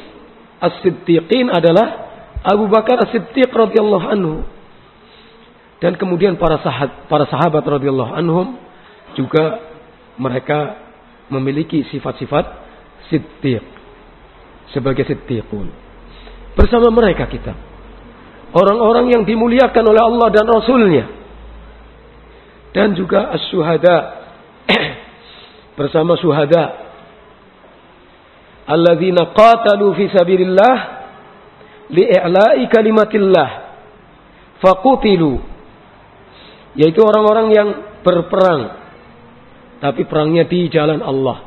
As-Siddiqin adalah Abu Bakar As-Siddiq radhiyallahu anhu. Dan kemudian para sahabat para sahabat radhiyallahu anhum juga mereka memiliki sifat-sifat siddiq sebagai siddiqun. Bersama mereka kita. Orang-orang yang dimuliakan oleh Allah dan Rasulnya. Dan juga as-suhada. Bersama suhada. Alladzina qatalu fi sabilillah. Li'i'la'i kalimatillah. Faqutilu. Yaitu orang-orang yang berperang. Tapi perangnya di jalan Allah.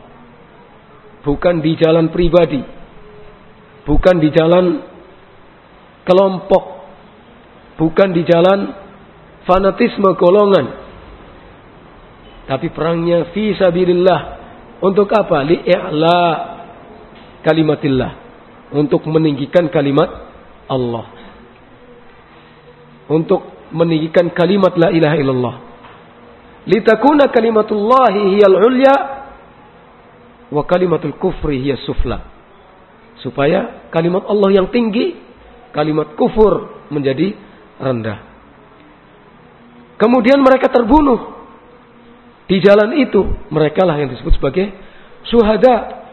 Bukan di jalan pribadi. Bukan di jalan kelompok, bukan di jalan fanatisme golongan. Tapi perangnya fi sabilillah. Untuk apa? Li'la kalimatillah. Untuk meninggikan kalimat Allah. Untuk meninggikan kalimat la ilaha illallah. Litakuna kalimatullahi hiyal ulya wa kalimatul kufri hiya sufla. Supaya kalimat Allah yang tinggi kalimat kufur menjadi rendah. Kemudian mereka terbunuh. Di jalan itu mereka lah yang disebut sebagai syuhada.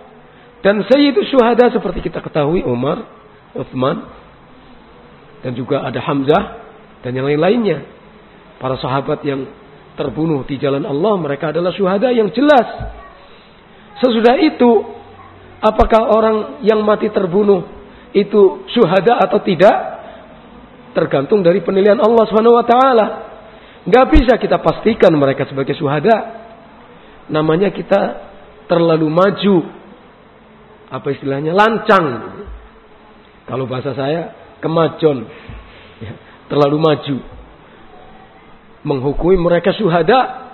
Dan sayyidu syuhada seperti kita ketahui Umar, Uthman, dan juga ada Hamzah dan yang lain-lainnya. Para sahabat yang terbunuh di jalan Allah mereka adalah syuhada yang jelas. Sesudah itu apakah orang yang mati terbunuh itu syuhada atau tidak tergantung dari penilaian Allah Subhanahu wa taala. Enggak bisa kita pastikan mereka sebagai syuhada. Namanya kita terlalu maju. Apa istilahnya? Lancang. Kalau bahasa saya kemajon. Ya, terlalu maju. Menghukumi mereka syuhada.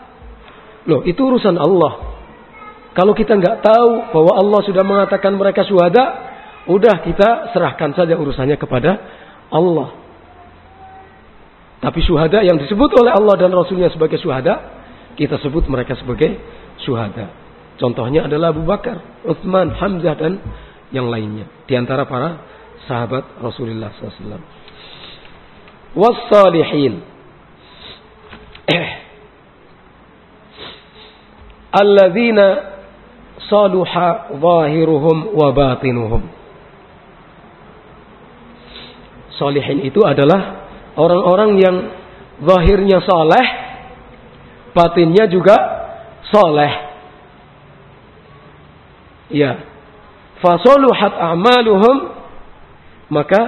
Loh, itu urusan Allah. Kalau kita nggak tahu bahwa Allah sudah mengatakan mereka syuhada, Udah kita serahkan saja urusannya kepada Allah. Tapi syuhada yang disebut oleh Allah dan Rasulnya sebagai syuhada, kita sebut mereka sebagai syuhada. Contohnya adalah Abu Bakar, Uthman, Hamzah dan yang lainnya. Di antara para sahabat Rasulullah SAW. Wassalihin. Alladzina saluha zahiruhum wa batinuhum. Solihin itu adalah orang-orang yang zahirnya soleh, batinnya juga soleh. Ya. Fasoluhat amaluhum maka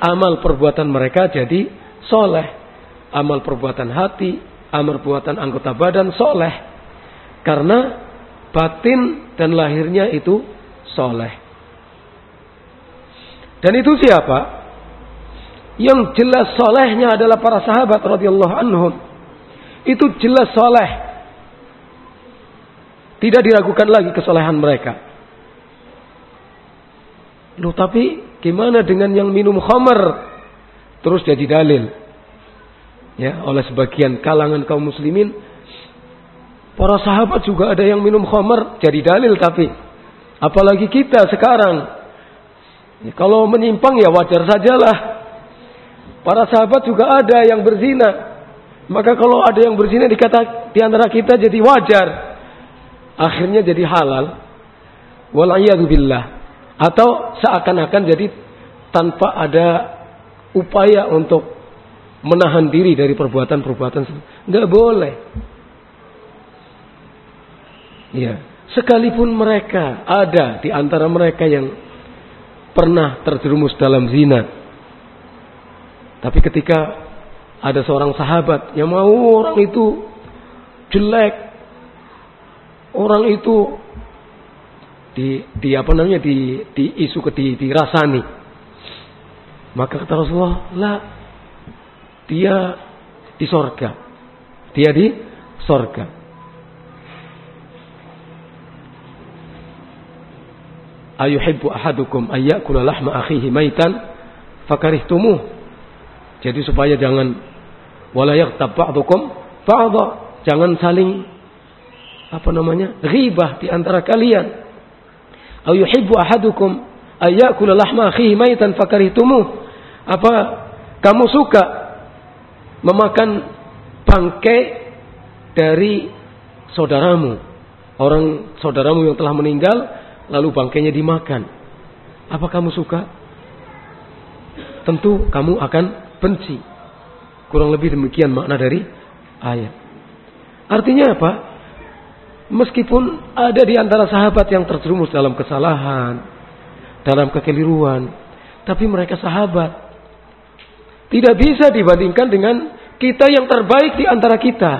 amal perbuatan mereka jadi soleh. Amal perbuatan hati, amal perbuatan anggota badan soleh. Karena batin dan lahirnya itu soleh. Dan itu siapa? Yang jelas solehnya adalah para sahabat radhiyallahu anhum. Itu jelas soleh. Tidak diragukan lagi kesolehan mereka. Loh tapi gimana dengan yang minum khamar? Terus jadi dalil. Ya, oleh sebagian kalangan kaum muslimin. Para sahabat juga ada yang minum khamar jadi dalil tapi. Apalagi kita sekarang. Ya, kalau menyimpang ya wajar sajalah. Para sahabat juga ada yang berzina. Maka kalau ada yang berzina dikata di antara kita jadi wajar. Akhirnya jadi halal. Walayyadubillah. Atau seakan-akan jadi tanpa ada upaya untuk menahan diri dari perbuatan-perbuatan. Nggak boleh. Ya. Sekalipun mereka ada di antara mereka yang pernah terjerumus dalam zina tapi ketika ada seorang sahabat yang mau orang itu jelek, orang itu di, di apa namanya di, di isu ke di, dirasani, maka kata Rasulullah, lah dia di sorga, dia di sorga. Ayuhibbu ahadukum ayyakula lahma akhihi maitan fakarihtumuh jadi supaya jangan walayak ba'dukum ba'dha, jangan saling apa namanya? ghibah di antara kalian. Au yuhibbu ahadukum ayyakula lahma akhihi maitan fakarihtumuh. Apa kamu suka memakan bangkai dari saudaramu? Orang saudaramu yang telah meninggal lalu bangkainya dimakan. Apa kamu suka? Tentu kamu akan benci. Kurang lebih demikian makna dari ayat. Artinya apa? Meskipun ada di antara sahabat yang terjerumus dalam kesalahan, dalam kekeliruan, tapi mereka sahabat. Tidak bisa dibandingkan dengan kita yang terbaik di antara kita.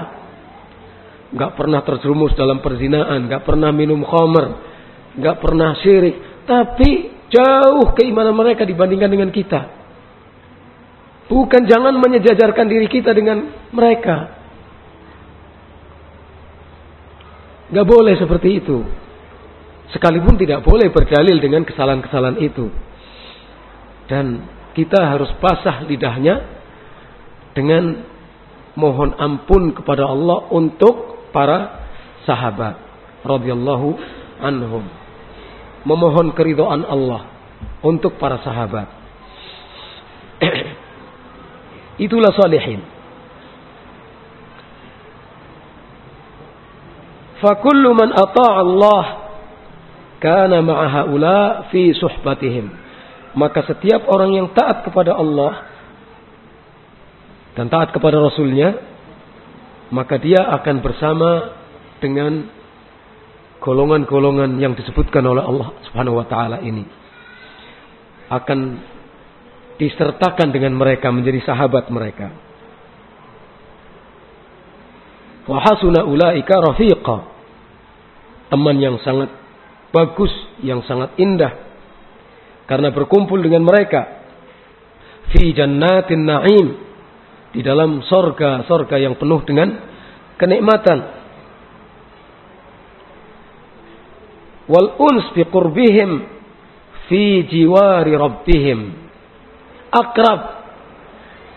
Gak pernah terjerumus dalam perzinaan, gak pernah minum khamr, gak pernah syirik. Tapi jauh keimanan mereka dibandingkan dengan kita. Bukan jangan menyejajarkan diri kita dengan mereka. Gak boleh seperti itu. Sekalipun tidak boleh berdalil dengan kesalahan-kesalahan itu. Dan kita harus basah lidahnya dengan mohon ampun kepada Allah untuk para sahabat radhiyallahu anhum. Memohon keridhaan Allah untuk para sahabat. Itulah salihin. Fakullu man ata'a Allah kana ma'a haula fi suhbatihim. Maka setiap orang yang taat kepada Allah dan taat kepada Rasulnya, maka dia akan bersama dengan golongan-golongan yang disebutkan oleh Allah Subhanahu wa taala ini. Akan disertakan dengan mereka menjadi sahabat mereka. Wahasuna ulaika rafiqa. Teman yang sangat bagus, yang sangat indah. Karena berkumpul dengan mereka. Fi jannatin na'im. Di dalam sorga-sorga yang penuh dengan kenikmatan. Wal uns bi qurbihim fi jiwari rabbihim akrab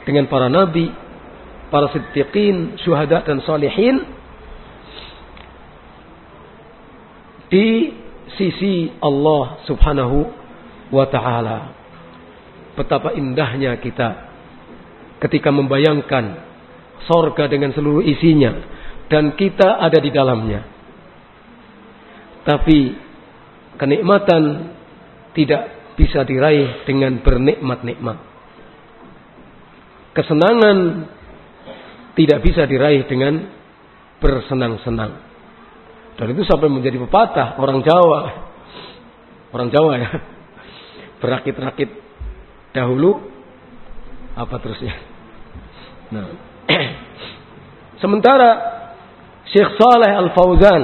dengan para nabi, para siddiqin, syuhada dan salihin di sisi Allah Subhanahu wa taala. Betapa indahnya kita ketika membayangkan sorga dengan seluruh isinya dan kita ada di dalamnya. Tapi kenikmatan tidak bisa diraih dengan bernikmat-nikmat. Kesenangan tidak bisa diraih dengan bersenang-senang. Dan itu sampai menjadi pepatah orang Jawa. Orang Jawa ya. Berakit-rakit dahulu apa terusnya. Nah. Sementara Syekh Saleh Al-Fauzan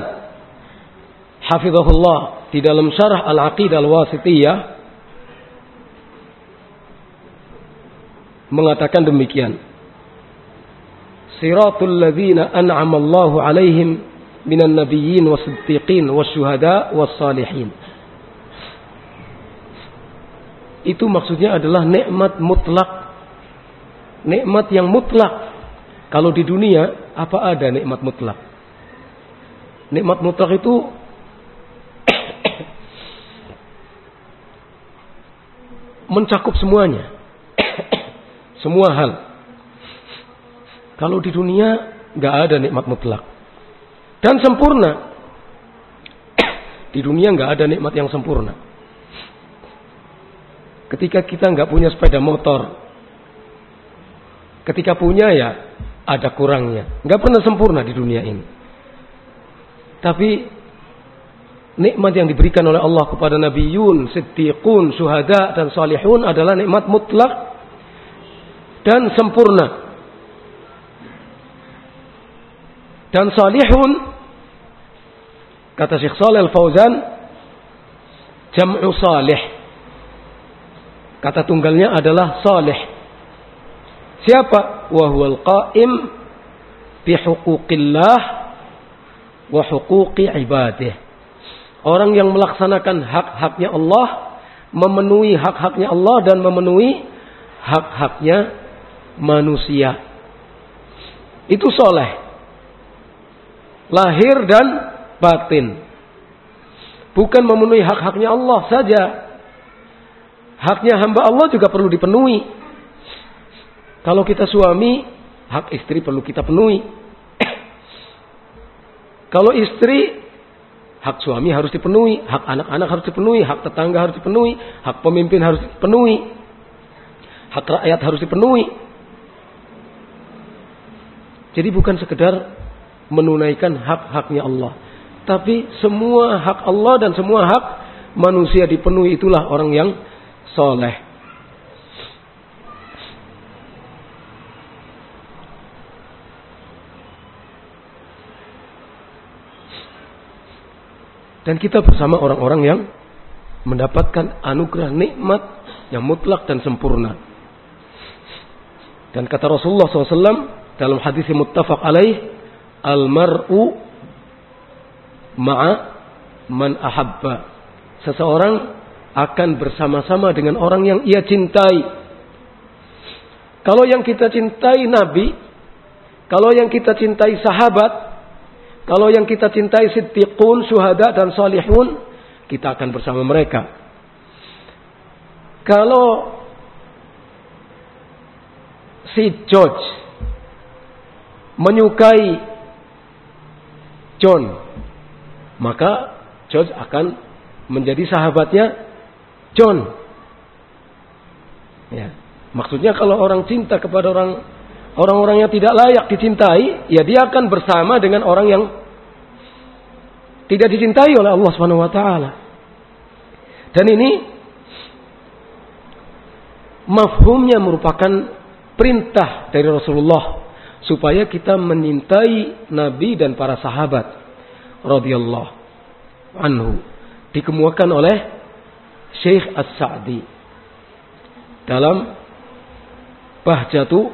hafizahullah di dalam syarah Al-Aqidah Al-Wasitiyah mengatakan demikian. Siratul ladzina an'ama Allahu alaihim minan nabiyyin was-siddiqin was-syuhada was-salihin. Itu maksudnya adalah nikmat mutlak. Nikmat yang mutlak. Kalau di dunia apa ada nikmat mutlak? Nikmat mutlak itu mencakup semuanya. Semua hal. Kalau di dunia nggak ada nikmat mutlak. Dan sempurna. di dunia nggak ada nikmat yang sempurna. Ketika kita nggak punya sepeda motor, ketika punya ya ada kurangnya. Nggak pernah sempurna di dunia ini. Tapi nikmat yang diberikan oleh Allah kepada Nabi Yun, siddiqun, syuhada dan salihun adalah nikmat mutlak dan sempurna. Dan salihun kata Syekh Saleh Al-Fauzan jam'u salih. Kata tunggalnya adalah salih. Siapa? Wahwal qaim bihuquqillah wa huquqi ibadih. Orang yang melaksanakan hak-haknya Allah, memenuhi hak-haknya Allah dan memenuhi hak-haknya manusia. Itu soleh. Lahir dan batin. Bukan memenuhi hak-haknya Allah saja. Haknya hamba Allah juga perlu dipenuhi. Kalau kita suami, hak istri perlu kita penuhi. Kalau istri, hak suami harus dipenuhi, hak anak-anak harus dipenuhi, hak tetangga harus dipenuhi, hak pemimpin harus dipenuhi, hak rakyat harus dipenuhi. Jadi bukan sekedar menunaikan hak-haknya Allah. Tapi semua hak Allah dan semua hak manusia dipenuhi itulah orang yang soleh. Dan kita bersama orang-orang yang mendapatkan anugerah nikmat yang mutlak dan sempurna. Dan kata Rasulullah SAW dalam hadis muttafaq alaih, al-mar'u ma'a man ahabba. Seseorang akan bersama-sama dengan orang yang ia cintai. Kalau yang kita cintai Nabi, kalau yang kita cintai sahabat, kalau yang kita cintai siddiqun, syuhada dan salihun, kita akan bersama mereka. Kalau si George menyukai John, maka George akan menjadi sahabatnya John. Ya. Maksudnya kalau orang cinta kepada orang orang-orang yang tidak layak dicintai, ya dia akan bersama dengan orang yang tidak dicintai oleh Allah Subhanahu wa taala. Dan ini mafhumnya merupakan perintah dari Rasulullah supaya kita menyintai Nabi dan para sahabat radhiyallahu anhu dikemukakan oleh Syekh As-Sa'di dalam Bahjatu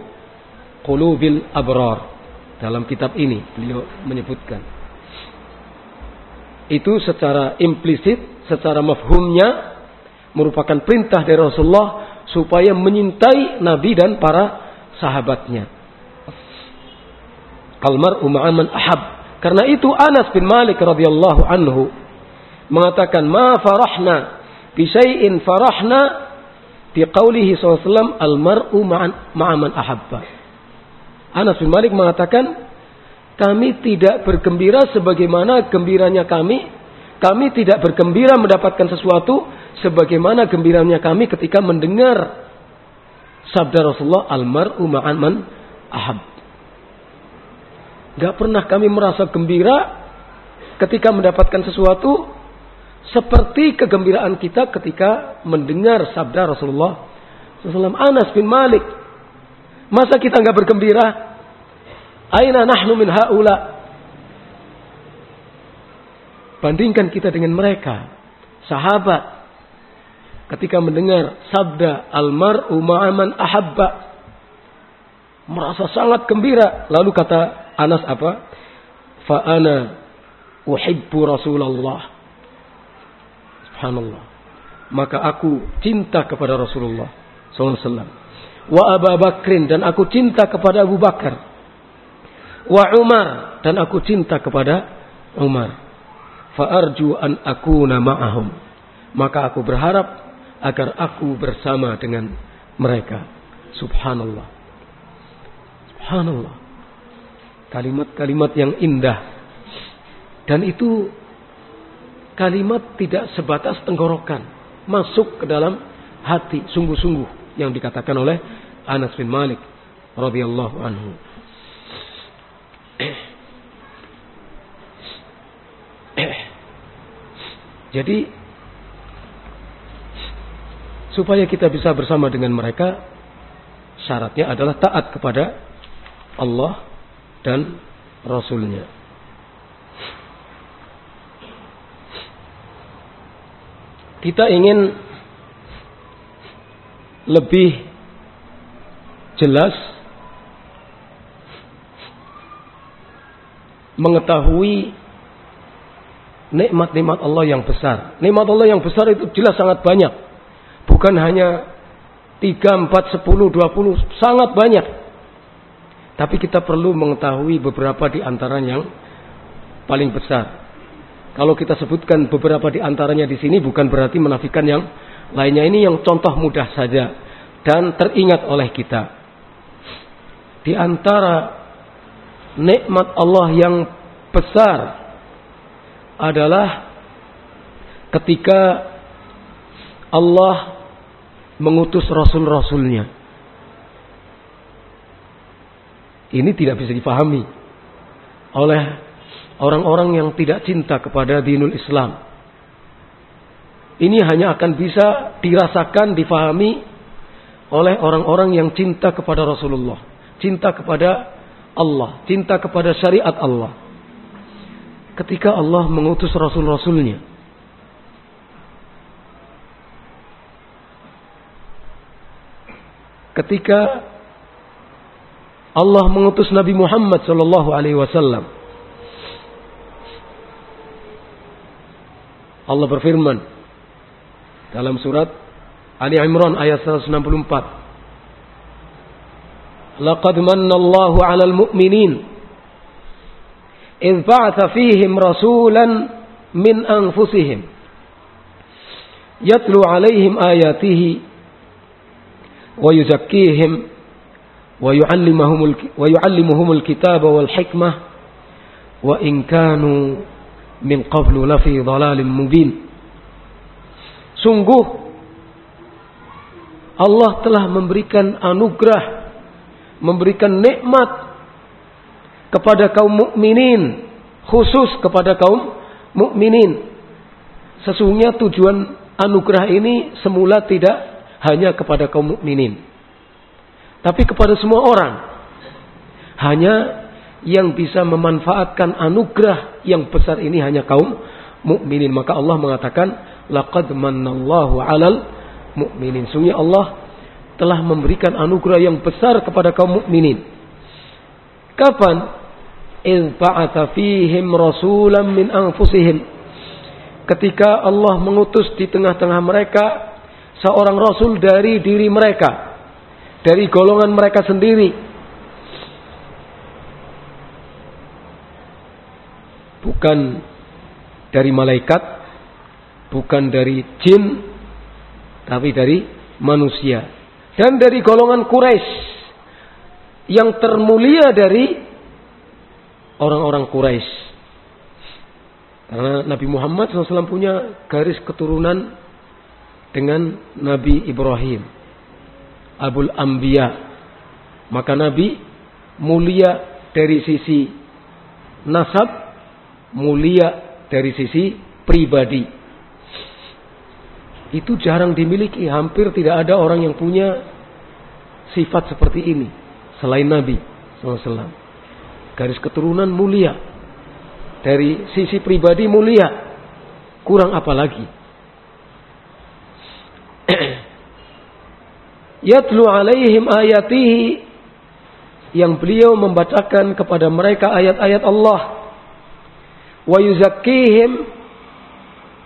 qulubil abrar. Dalam kitab ini beliau menyebutkan. Itu secara implisit, secara mafhumnya merupakan perintah dari Rasulullah supaya menyintai Nabi dan para sahabatnya. Kalmar uma'aman ahab. Karena itu Anas bin Malik radhiyallahu anhu mengatakan ma farahna bi syai'in farahna bi qaulihi sallallahu al mar'u ma'aman ahabba. Anas bin Malik mengatakan, kami tidak bergembira sebagaimana gembiranya kami Kami tidak bergembira mendapatkan sesuatu sebagaimana gembiranya kami ketika mendengar sabda Rasulullah almar'u ma'an man ahab. Gak pernah kami merasa gembira ketika mendapatkan sesuatu seperti kegembiraan kita ketika mendengar sabda Rasulullah SAW. Anas bin Malik. Masa kita nggak bergembira? Aina nahnu min haula? Bandingkan kita dengan mereka. Sahabat. Ketika mendengar sabda almar'u ma'aman ahabba. Merasa sangat gembira. Lalu kata Anas apa? Fa'ana uhibbu Rasulullah. Subhanallah. Maka aku cinta kepada Rasulullah SAW. Wa Abu Bakrin dan aku cinta kepada Abu Bakar. Wa Umar dan aku cinta kepada Umar fa'arju an akuna ma'ahum. Maka aku berharap agar aku bersama dengan mereka. Subhanallah. Subhanallah. Kalimat-kalimat yang indah. Dan itu kalimat tidak sebatas tenggorokan. Masuk ke dalam hati sungguh-sungguh yang dikatakan oleh Anas bin Malik radhiyallahu anhu. Jadi supaya kita bisa bersama dengan mereka syaratnya adalah taat kepada Allah dan Rasulnya. Kita ingin lebih jelas mengetahui nikmat-nikmat Allah yang besar. Nikmat Allah yang besar itu jelas sangat banyak. Bukan hanya 3, 4, 10, 20, sangat banyak. Tapi kita perlu mengetahui beberapa di antara yang paling besar. Kalau kita sebutkan beberapa di antaranya di sini bukan berarti menafikan yang lainnya. Ini yang contoh mudah saja dan teringat oleh kita. Di antara nikmat Allah yang besar adalah ketika Allah mengutus rasul-rasulnya. Ini tidak bisa dipahami oleh orang-orang yang tidak cinta kepada dinul Islam. Ini hanya akan bisa dirasakan, difahami oleh orang-orang yang cinta kepada Rasulullah, cinta kepada Allah, cinta kepada syariat Allah ketika Allah mengutus rasul-rasulnya. Ketika Allah mengutus Nabi Muhammad sallallahu alaihi wasallam. Allah berfirman dalam surat Ali Imran ayat 164. Laqad manna Allahu 'alal mu'minin إذ بعث فيهم رسولا من أنفسهم يتلو عليهم آياته ويزكيهم ويعلمهم ويعلمهم الكتاب والحكمة وإن كانوا min qablu lafi dhalalin mubin. Sungguh Allah telah memberikan anugerah, memberikan nikmat kepada kaum mukminin, khusus kepada kaum mukminin. Sesungguhnya tujuan anugerah ini semula tidak hanya kepada kaum mukminin, tapi kepada semua orang. Hanya yang bisa memanfaatkan anugerah yang besar ini hanya kaum mukminin. Maka Allah mengatakan, "Laqad mannallahu 'alal mukminin." Sungguh Allah telah memberikan anugerah yang besar kepada kaum mukminin. Kapan? Idh ba'atha fihim rasulan min anfusihim. Ketika Allah mengutus di tengah-tengah mereka seorang rasul dari diri mereka, dari golongan mereka sendiri, bukan dari malaikat bukan dari jin tapi dari manusia dan dari golongan Quraisy yang termulia dari orang-orang Quraisy. Karena Nabi Muhammad SAW punya garis keturunan dengan Nabi Ibrahim. Abul Ambiya. Maka Nabi mulia dari sisi nasab, mulia dari sisi pribadi. Itu jarang dimiliki, hampir tidak ada orang yang punya sifat seperti ini selain Nabi SAW. Garis keturunan mulia, dari sisi pribadi mulia. Kurang apa lagi? Yatlu alaihim ayatihi yang beliau membacakan kepada mereka ayat-ayat Allah. Wa yuzakkihim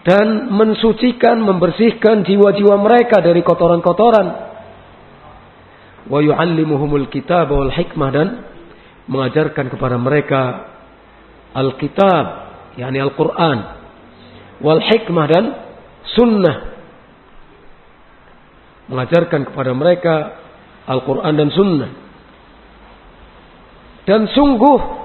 dan mensucikan, membersihkan jiwa-jiwa mereka dari kotoran-kotoran. Wa yu'allimuhumul kitab wal hikmah dan mengajarkan kepada mereka Alkitab, yakni Al-Quran, wal hikmah dan sunnah. Mengajarkan kepada mereka Al-Quran dan sunnah. Dan sungguh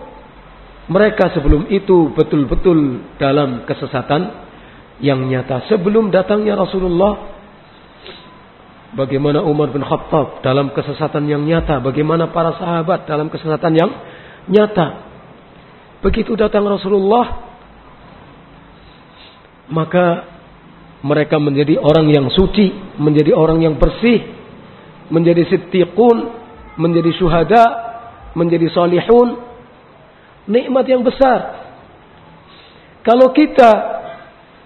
mereka sebelum itu betul-betul dalam kesesatan yang nyata. Sebelum datangnya Rasulullah, bagaimana Umar bin Khattab dalam kesesatan yang nyata, bagaimana para sahabat dalam kesesatan yang nyata. Begitu datang Rasulullah, maka mereka menjadi orang yang suci, menjadi orang yang bersih, menjadi siddiqun, menjadi syuhada, menjadi salihun. Nikmat yang besar. Kalau kita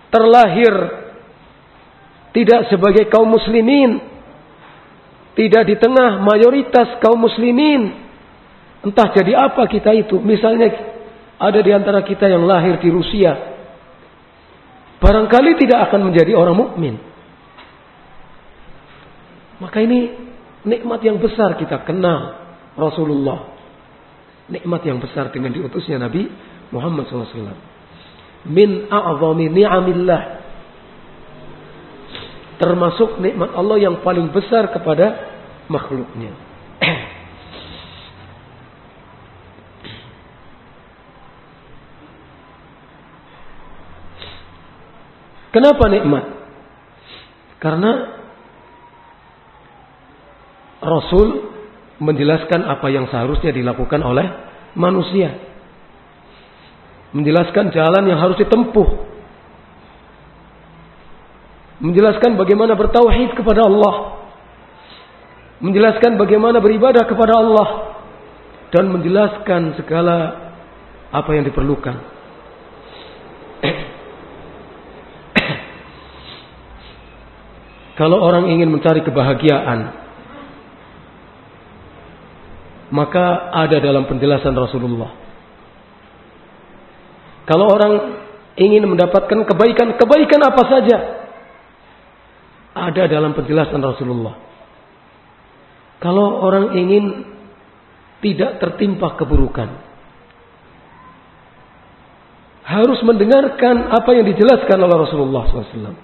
terlahir tidak sebagai kaum muslimin, tidak di tengah mayoritas kaum muslimin, entah jadi apa kita itu. Misalnya ada di antara kita yang lahir di Rusia. Barangkali tidak akan menjadi orang mukmin. Maka ini nikmat yang besar kita kenal Rasulullah. Nikmat yang besar dengan diutusnya Nabi Muhammad SAW. Min a'zami ni'amillah. Termasuk nikmat Allah yang paling besar kepada makhluknya. Kenapa nikmat? Karena Rasul menjelaskan apa yang seharusnya dilakukan oleh manusia. Menjelaskan jalan yang harus ditempuh. Menjelaskan bagaimana bertauhid kepada Allah. Menjelaskan bagaimana beribadah kepada Allah. Dan menjelaskan segala apa yang diperlukan. Kalau orang ingin mencari kebahagiaan, maka ada dalam penjelasan Rasulullah. Kalau orang ingin mendapatkan kebaikan-kebaikan apa saja, ada dalam penjelasan Rasulullah. Kalau orang ingin tidak tertimpa keburukan, harus mendengarkan apa yang dijelaskan oleh Rasulullah SAW.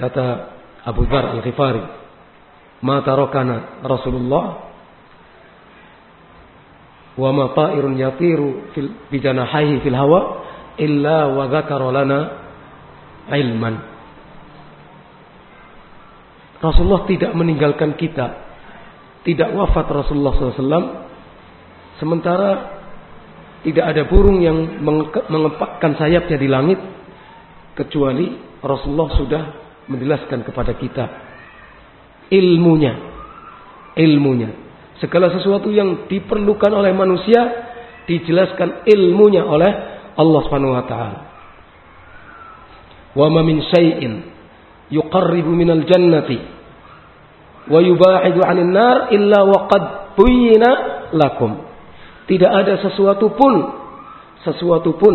Kata Abu Dhar Al-Ghifari, "Ma tarakana Rasulullah wa ma ta'irun yatiru fil bijanahihi fil hawa illa wa dzakara lana ilman." Rasulullah tidak meninggalkan kita. Tidak wafat Rasulullah SAW. Sementara tidak ada burung yang mengepakkan sayapnya di langit. Kecuali Rasulullah sudah menjelaskan kepada kita ilmunya. Ilmunya. Segala sesuatu yang diperlukan oleh manusia dijelaskan ilmunya oleh Allah Subhanahu wa taala. Wa ma min syai'in yuqarribu minal jannati wa yuba'idu 'anil nar illa wa qad buyyina lakum. Tidak ada sesuatu pun sesuatu pun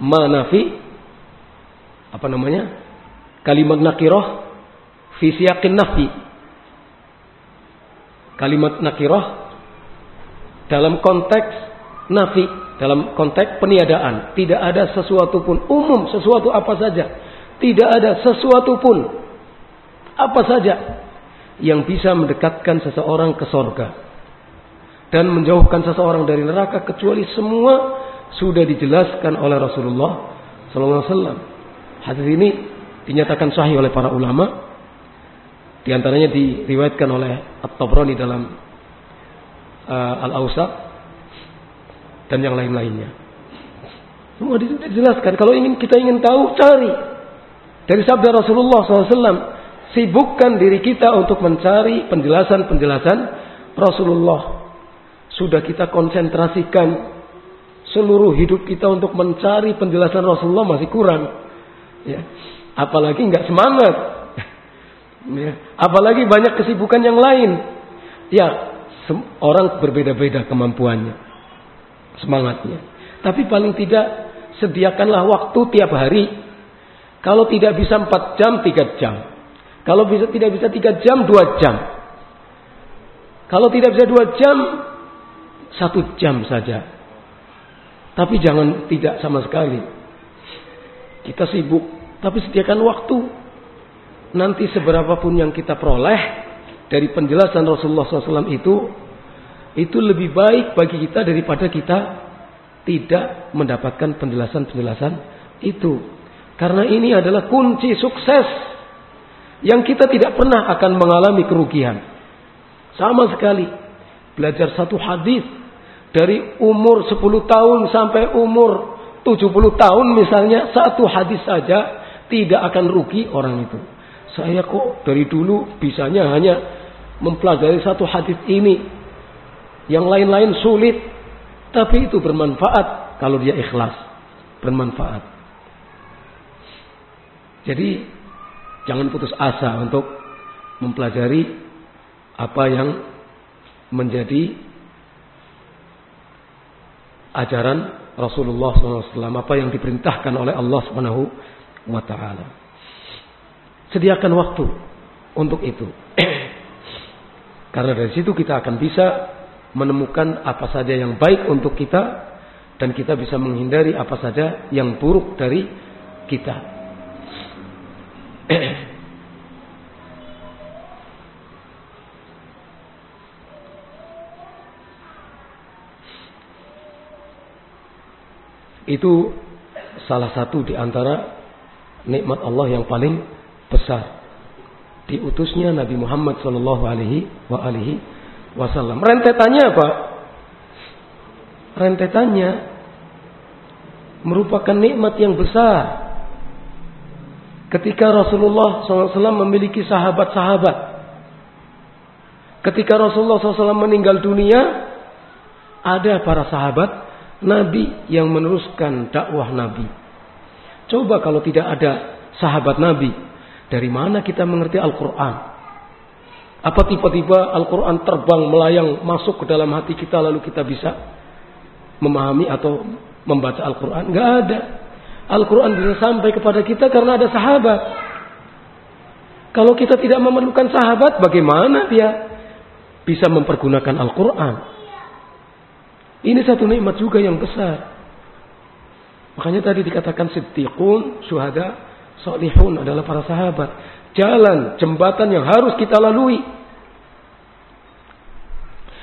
manafi apa namanya? Kalimat nakiroh fi siyaqin nafi. Kalimat nakiroh dalam konteks nafi, dalam konteks peniadaan. Tidak ada sesuatu pun umum, sesuatu apa saja. Tidak ada sesuatu pun apa saja yang bisa mendekatkan seseorang ke sorga. dan menjauhkan seseorang dari neraka kecuali semua sudah dijelaskan oleh Rasulullah sallallahu alaihi wasallam. Hadis ini dinyatakan sahih oleh para ulama. Di antaranya diriwayatkan oleh At-Tabrani dalam uh, Al-Awsat dan yang lain-lainnya. Semua dijelaskan. Kalau ingin kita ingin tahu, cari dari sabda Rasulullah SAW. Sibukkan diri kita untuk mencari penjelasan-penjelasan Rasulullah. Sudah kita konsentrasikan seluruh hidup kita untuk mencari penjelasan Rasulullah masih kurang. Ya. Apalagi nggak semangat. Ya. Apalagi banyak kesibukan yang lain. Ya, orang berbeda-beda kemampuannya, semangatnya. Tapi paling tidak sediakanlah waktu tiap hari. Kalau tidak bisa 4 jam, 3 jam. Kalau bisa tidak bisa tiga jam, dua jam. Kalau tidak bisa dua jam, satu jam saja. Tapi jangan tidak sama sekali. Kita sibuk, tapi sediakan waktu. Nanti seberapa pun yang kita peroleh dari penjelasan Rasulullah SAW itu, itu lebih baik bagi kita daripada kita tidak mendapatkan penjelasan-penjelasan itu. Karena ini adalah kunci sukses yang kita tidak pernah akan mengalami kerugian. Sama sekali. Belajar satu hadis dari umur 10 tahun sampai umur 70 tahun misalnya satu hadis saja tidak akan rugi orang itu. Saya kok dari dulu bisanya hanya mempelajari satu hadis ini. Yang lain-lain sulit. Tapi itu bermanfaat kalau dia ikhlas. Bermanfaat. Jadi Jangan putus asa untuk mempelajari apa yang menjadi ajaran Rasulullah SAW, apa yang diperintahkan oleh Allah Subhanahu wa taala. Sediakan waktu untuk itu. Karena dari situ kita akan bisa menemukan apa saja yang baik untuk kita dan kita bisa menghindari apa saja yang buruk dari kita. Itu salah satu di antara nikmat Allah yang paling besar. Diutusnya Nabi Muhammad Shallallahu Alaihi Wasallam. Rentetannya apa? Rentetannya merupakan nikmat yang besar Ketika Rasulullah SAW memiliki sahabat-sahabat. Ketika Rasulullah SAW meninggal dunia, ada para sahabat Nabi yang meneruskan dakwah Nabi. Coba kalau tidak ada sahabat Nabi, dari mana kita mengerti Al-Quran? Apa tiba-tiba Al-Quran terbang melayang masuk ke dalam hati kita lalu kita bisa memahami atau membaca Al-Quran? Gak ada. Al-Quran bisa sampai kepada kita karena ada sahabat. Kalau kita tidak memerlukan sahabat, bagaimana dia bisa mempergunakan Al-Quran? Ini satu nikmat juga yang besar. Makanya tadi dikatakan siddiqun, syuhada, solihun adalah para sahabat. Jalan, jembatan yang harus kita lalui.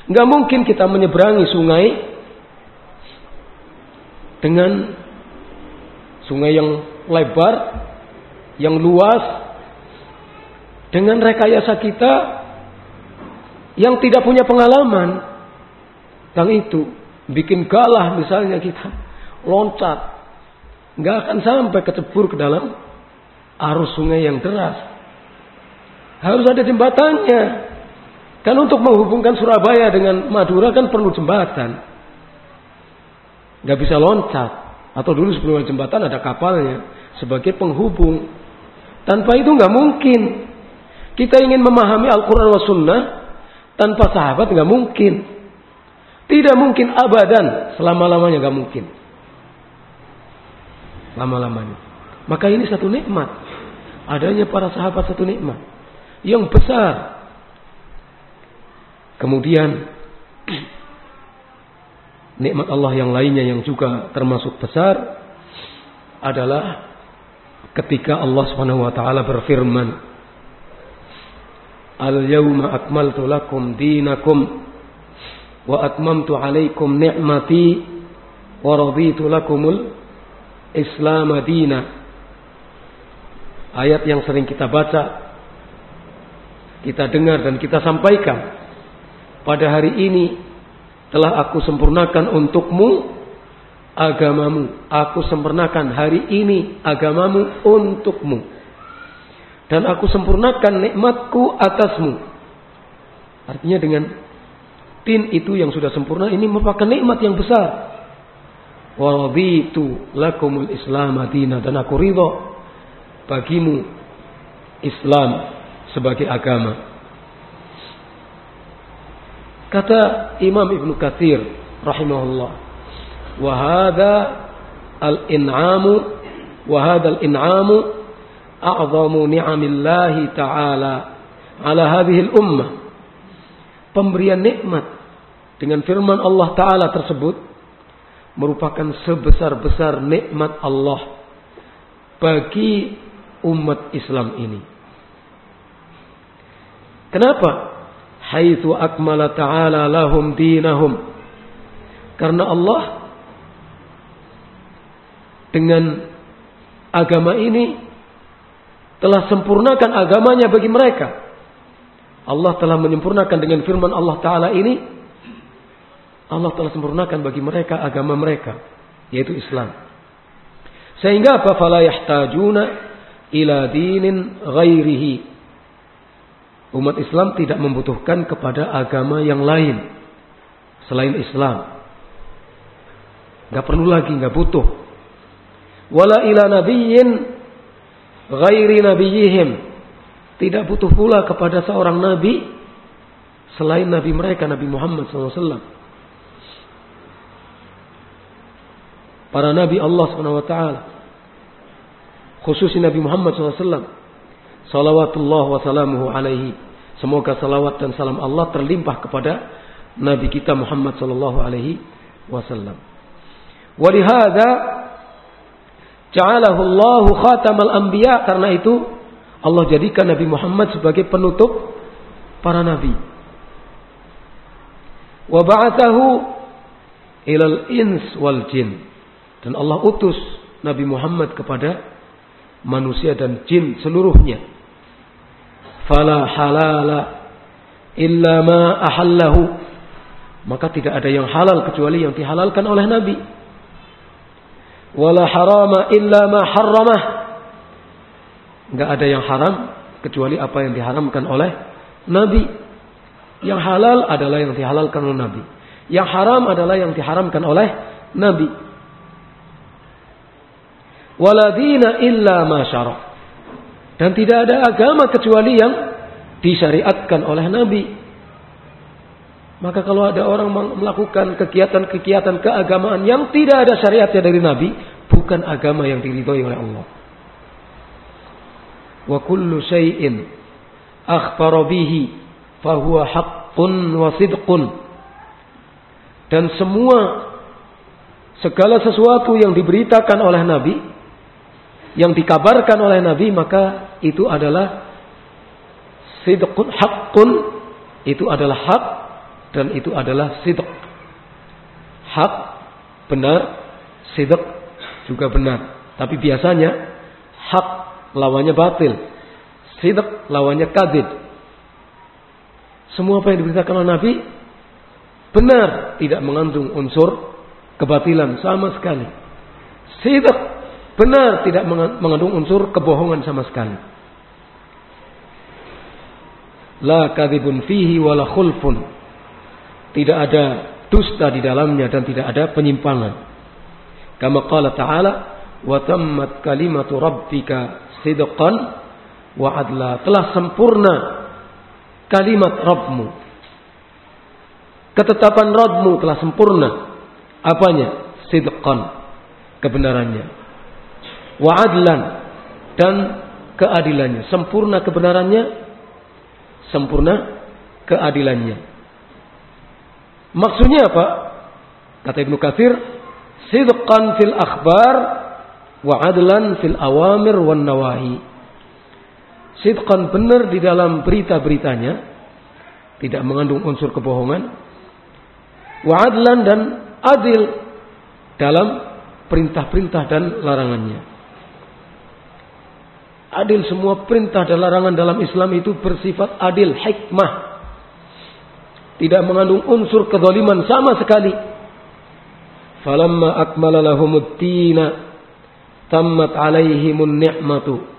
Nggak mungkin kita menyeberangi sungai dengan sungai yang lebar, yang luas, dengan rekayasa kita yang tidak punya pengalaman tentang itu, bikin galah misalnya kita loncat, nggak akan sampai kecebur ke dalam arus sungai yang deras. Harus ada jembatannya. Kan untuk menghubungkan Surabaya dengan Madura kan perlu jembatan. Gak bisa loncat. Atau dulu sebelum jembatan ada kapalnya sebagai penghubung. Tanpa itu nggak mungkin. Kita ingin memahami Al-Quran wa Sunnah tanpa sahabat nggak mungkin. Tidak mungkin abadan selama-lamanya nggak mungkin. Lama-lamanya. Maka ini satu nikmat. Adanya para sahabat satu nikmat yang besar. Kemudian nikmat Allah yang lainnya yang juga termasuk besar adalah ketika Allah Subhanahu wa taala berfirman Al yauma akmaltu lakum dinakum wa atmamtu alaikum ni'mati wa raditu lakumul Islam Madinah. Ayat yang sering kita baca, kita dengar dan kita sampaikan. Pada hari ini telah aku sempurnakan untukmu agamamu. Aku sempurnakan hari ini agamamu untukmu. Dan aku sempurnakan nikmatku atasmu. Artinya dengan tin itu yang sudah sempurna ini merupakan nikmat yang besar. Waraditu lakumul Islam Madinah dan aku ridho bagimu Islam sebagai agama. Kata Imam Ibn Katsir rahimahullah, "Wa hadha al-in'amu wa hadha al-in'amu a'zamu ni'amillahi ta'ala ala hadhihi al-ummah." Pemberian nikmat dengan firman Allah taala tersebut merupakan sebesar-besar nikmat Allah bagi umat Islam ini. Kenapa? Haitsu akmala ta'ala lahum dinahum. Karena Allah dengan agama ini telah sempurnakan agamanya bagi mereka. Allah telah menyempurnakan dengan firman Allah Ta'ala ini Allah telah sempurnakan bagi mereka agama mereka, yaitu Islam. Sehingga apa? Fala yahtajuna ila dinin ghairihi. Umat Islam tidak membutuhkan kepada agama yang lain selain Islam. Gak perlu lagi, gak butuh. Wala ila nabiyyin ghairi nabiyihim. Tidak butuh pula kepada seorang nabi selain nabi mereka, Nabi Muhammad SAW. para nabi Allah Subhanahu wa taala. Khususnya Nabi Muhammad SAW. Salawatullah wa salamuhu alaihi. Semoga salawat dan salam Allah terlimpah kepada Nabi kita Muhammad sallallahu alaihi wasallam. Walihada ja'alahu Allah khatamal anbiya karena itu Allah jadikan Nabi Muhammad sebagai penutup para nabi. Wa ba'athahu ilal ins wal jin dan Allah utus Nabi Muhammad kepada manusia dan jin seluruhnya. Fala halala illa ma ahallahu. Maka tidak ada yang halal kecuali yang dihalalkan oleh Nabi. Wala harama illa ma harramah. Enggak ada yang haram kecuali apa yang diharamkan oleh Nabi. Yang halal adalah yang dihalalkan oleh Nabi. Yang haram adalah yang diharamkan oleh Nabi waladina illa masyara. Dan tidak ada agama kecuali yang disyariatkan oleh Nabi. Maka kalau ada orang melakukan kegiatan-kegiatan keagamaan yang tidak ada syariatnya dari Nabi, bukan agama yang diridhoi oleh Allah. Wa kullu syai'in akhbara bihi fahuwa haqqun wa sidqun. Dan semua segala sesuatu yang diberitakan oleh Nabi yang dikabarkan oleh Nabi maka itu adalah sidqun haqqun itu adalah hak dan itu adalah sidq. Hak benar, sidq juga benar. Tapi biasanya hak lawannya batil. Sidq lawannya kadid. Semua apa yang diberitakan oleh Nabi benar, tidak mengandung unsur kebatilan sama sekali. Sidq Benar tidak mengandung unsur kebohongan sama sekali. La kadhibun fihi wala khulfun. Tidak ada dusta di dalamnya dan tidak ada penyimpangan. Kama qala ta'ala wa tammat kalimatu rabbika sidqan wa adla. Telah sempurna kalimat Rabbmu. Ketetapan Rabbmu telah sempurna. Apanya? Sidqan. Kebenarannya wa adlan dan keadilannya. Sempurna kebenarannya, sempurna keadilannya. Maksudnya apa? Kata Ibnu Katsir, sidqan fil akhbar wa adlan fil awamir wan nawahi. Sidqan benar di dalam berita-beritanya, tidak mengandung unsur kebohongan wa adlan dan adil dalam perintah-perintah dan larangannya. Adil semua perintah dan larangan dalam Islam itu bersifat adil, hikmah. Tidak mengandung unsur kezaliman sama sekali. Falamma akmala lahumud tina tammat alaihimun ni'matu.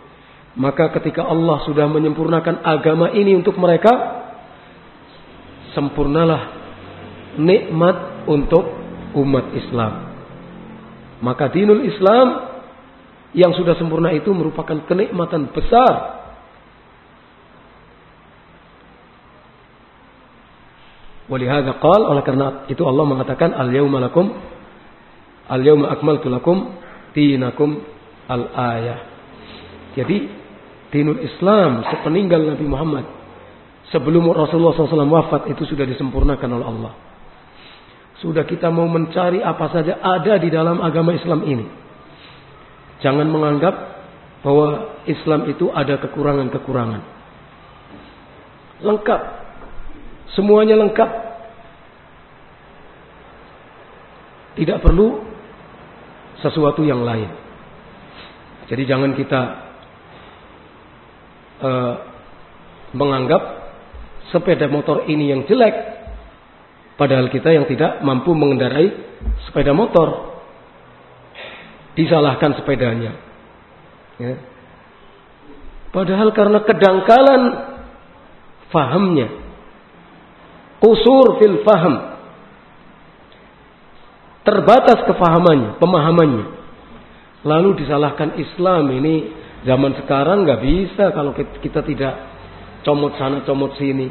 Maka ketika Allah sudah menyempurnakan agama ini untuk mereka, sempurnalah nikmat untuk umat Islam. Maka dinul Islam yang sudah sempurna itu merupakan kenikmatan besar. Walihada qal oleh karena itu Allah mengatakan al yauma lakum al yauma akmaltu lakum dinakum al ayah. Jadi dinul Islam sepeninggal Nabi Muhammad sebelum Rasulullah SAW wafat itu sudah disempurnakan oleh Allah. Sudah kita mau mencari apa saja ada di dalam agama Islam ini. Jangan menganggap bahwa Islam itu ada kekurangan-kekurangan. Lengkap. Semuanya lengkap. Tidak perlu sesuatu yang lain. Jadi jangan kita uh, menganggap sepeda motor ini yang jelek, padahal kita yang tidak mampu mengendarai sepeda motor disalahkan sepedanya. Ya. Padahal karena kedangkalan fahamnya, kusur fil faham, terbatas kefahamannya, pemahamannya. Lalu disalahkan Islam ini zaman sekarang nggak bisa kalau kita tidak comot sana comot sini,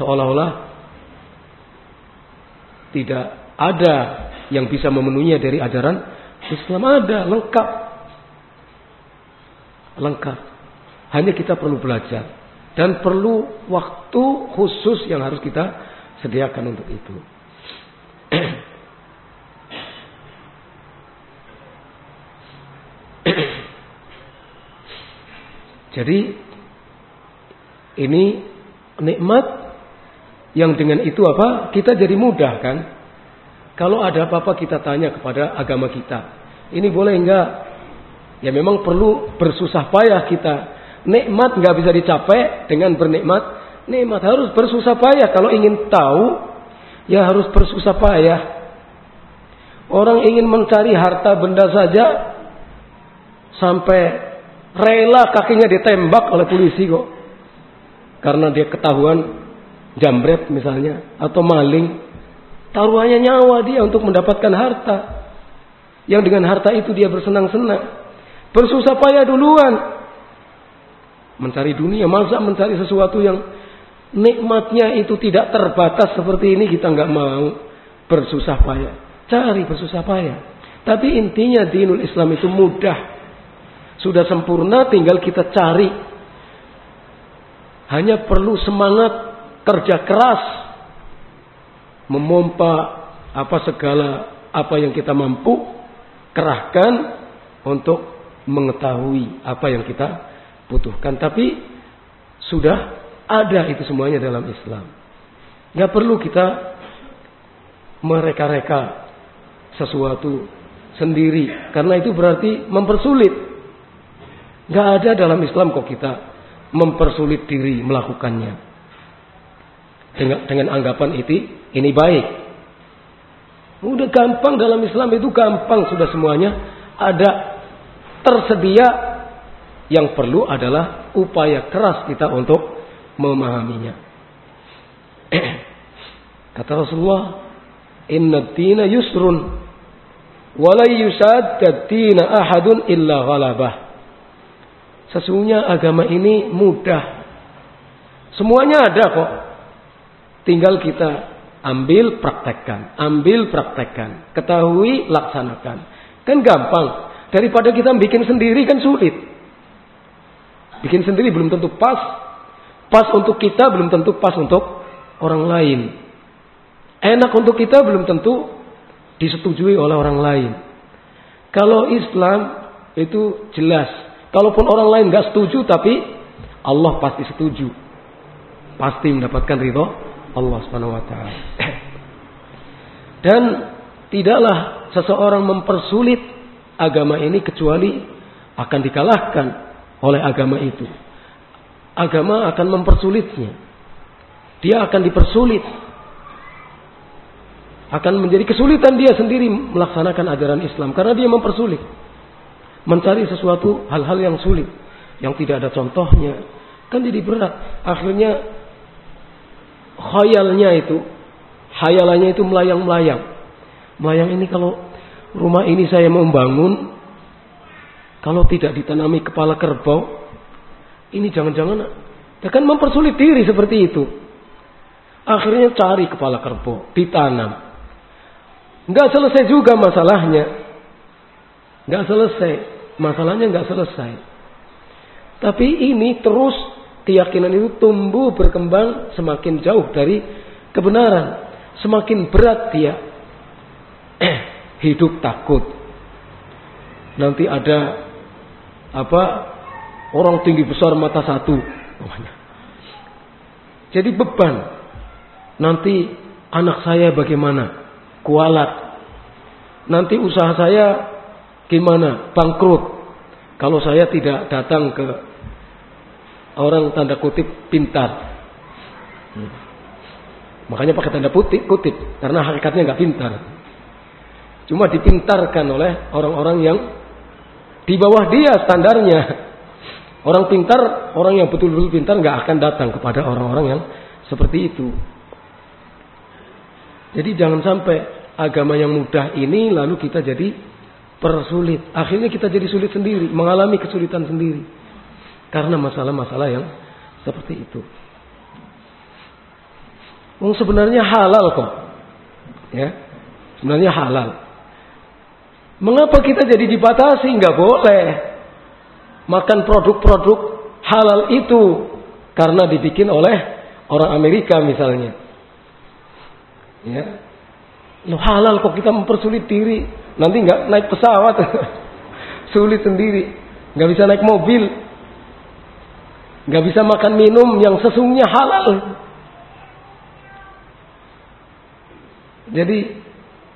seolah-olah tidak ada yang bisa memenuhinya dari ajaran Islam ada, lengkap. Lengkap. Hanya kita perlu belajar. Dan perlu waktu khusus yang harus kita sediakan untuk itu. Jadi ini nikmat yang dengan itu apa? Kita jadi mudah kan? Kalau ada apa-apa kita tanya kepada agama kita. Ini boleh enggak? Ya memang perlu bersusah payah kita. Nikmat enggak bisa dicapai dengan bernikmat. Nikmat harus bersusah payah. Kalau ingin tahu, ya harus bersusah payah. Orang ingin mencari harta benda saja sampai rela kakinya ditembak oleh polisi kok. Karena dia ketahuan jambret misalnya atau maling Taruhannya nyawa dia untuk mendapatkan harta. Yang dengan harta itu dia bersenang-senang. Bersusah payah duluan. Mencari dunia. Masa mencari sesuatu yang nikmatnya itu tidak terbatas seperti ini kita nggak mau bersusah payah. Cari bersusah payah. Tapi intinya dinul Islam itu mudah. Sudah sempurna tinggal kita cari. Hanya perlu semangat kerja keras memompa apa segala apa yang kita mampu kerahkan untuk mengetahui apa yang kita butuhkan. Tapi sudah ada itu semuanya dalam Islam. Nggak perlu kita mereka-reka sesuatu sendiri karena itu berarti mempersulit. Nggak ada dalam Islam kok kita mempersulit diri melakukannya dengan dengan anggapan itu ini baik. Udah gampang dalam Islam itu gampang sudah semuanya ada tersedia yang perlu adalah upaya keras kita untuk memahaminya. Kata Rasulullah, "Inna dina yusrun wala yusadda dina ahadun illa ghalabah." Sesungguhnya agama ini mudah. Semuanya ada kok. Tinggal kita ambil praktekkan, ambil praktekkan, ketahui laksanakan. Kan gampang. Daripada kita bikin sendiri kan sulit. Bikin sendiri belum tentu pas. Pas untuk kita belum tentu pas untuk orang lain. Enak untuk kita belum tentu disetujui oleh orang lain. Kalau Islam itu jelas. Kalaupun orang lain nggak setuju tapi Allah pasti setuju. Pasti mendapatkan ridho Allah Subhanahu wa taala. Dan tidaklah seseorang mempersulit agama ini kecuali akan dikalahkan oleh agama itu. Agama akan mempersulitnya. Dia akan dipersulit. Akan menjadi kesulitan dia sendiri melaksanakan ajaran Islam karena dia mempersulit. Mencari sesuatu hal-hal yang sulit, yang tidak ada contohnya, kan jadi berat. Akhirnya khayalnya itu, hayalannya itu melayang-melayang. Melayang ini kalau rumah ini saya mau bangun, kalau tidak ditanami kepala kerbau, ini jangan-jangan akan mempersulit diri seperti itu. Akhirnya cari kepala kerbau, ditanam. Enggak selesai juga masalahnya. Enggak selesai. Masalahnya enggak selesai. Tapi ini terus keyakinan itu tumbuh berkembang semakin jauh dari kebenaran. Semakin berat dia hidup takut. Nanti ada apa orang tinggi besar mata satu. Jadi beban. Nanti anak saya bagaimana? Kualat. Nanti usaha saya gimana? Bangkrut. Kalau saya tidak datang ke orang tanda kutip pintar. Hmm. Makanya pakai tanda kutip, kutip karena hakikatnya nggak pintar. Cuma dipintarkan oleh orang-orang yang di bawah dia standarnya. Orang pintar, orang yang betul-betul pintar nggak akan datang kepada orang-orang yang seperti itu. Jadi jangan sampai agama yang mudah ini lalu kita jadi persulit. Akhirnya kita jadi sulit sendiri, mengalami kesulitan sendiri. Karena masalah-masalah yang seperti itu. Oh, sebenarnya halal kok. Ya. Sebenarnya halal. Mengapa kita jadi dibatasi? Nggak boleh makan produk-produk halal itu karena dibikin oleh orang Amerika misalnya. Ya. Lo halal kok kita mempersulit diri. Nanti nggak naik pesawat. Sulit sendiri. Nggak bisa naik mobil. Nggak bisa makan minum yang sesungguhnya halal. Jadi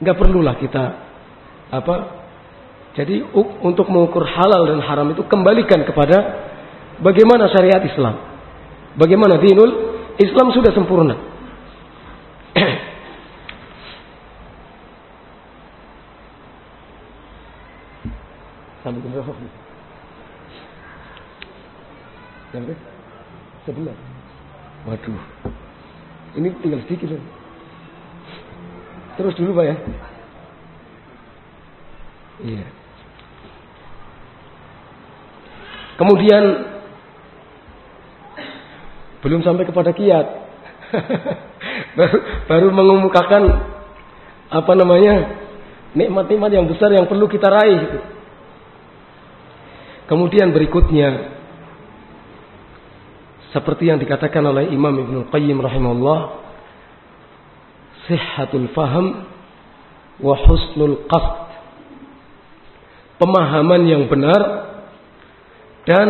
nggak perlulah kita apa jadi untuk mengukur halal dan haram itu kembalikan kepada bagaimana syariat Islam. Bagaimana dinul Islam sudah sempurna. Sampai berapa? Sampai sebelas. Waduh. Ini tinggal sedikit. Terus dulu Pak ya. Iya. Kemudian belum sampai kepada kiat. baru, baru mengumumkakan apa namanya nikmat-nikmat yang besar yang perlu kita raih. Kemudian berikutnya seperti yang dikatakan oleh Imam Ibnu Qayyim rahimahullah sihhatul faham wa husnul qasd pemahaman yang benar dan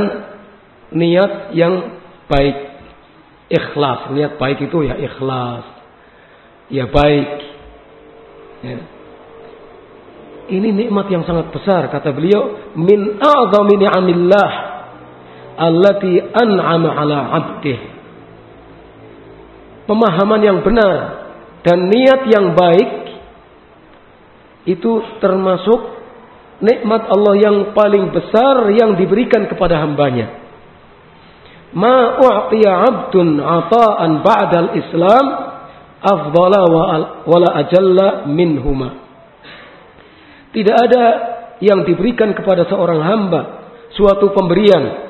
niat yang baik. Ikhlas, niat baik itu ya ikhlas. Ya baik. Ya. Ini nikmat yang sangat besar kata beliau min a'zami ni'amillah allati an'ama 'ala 'abdih. Pemahaman yang benar dan niat yang baik itu termasuk nikmat Allah yang paling besar yang diberikan kepada hambanya. Ma u'tiya 'abdun 'ata'an ba'dal Islam afdala wa la ajalla minhuma. Tidak ada yang diberikan kepada seorang hamba suatu pemberian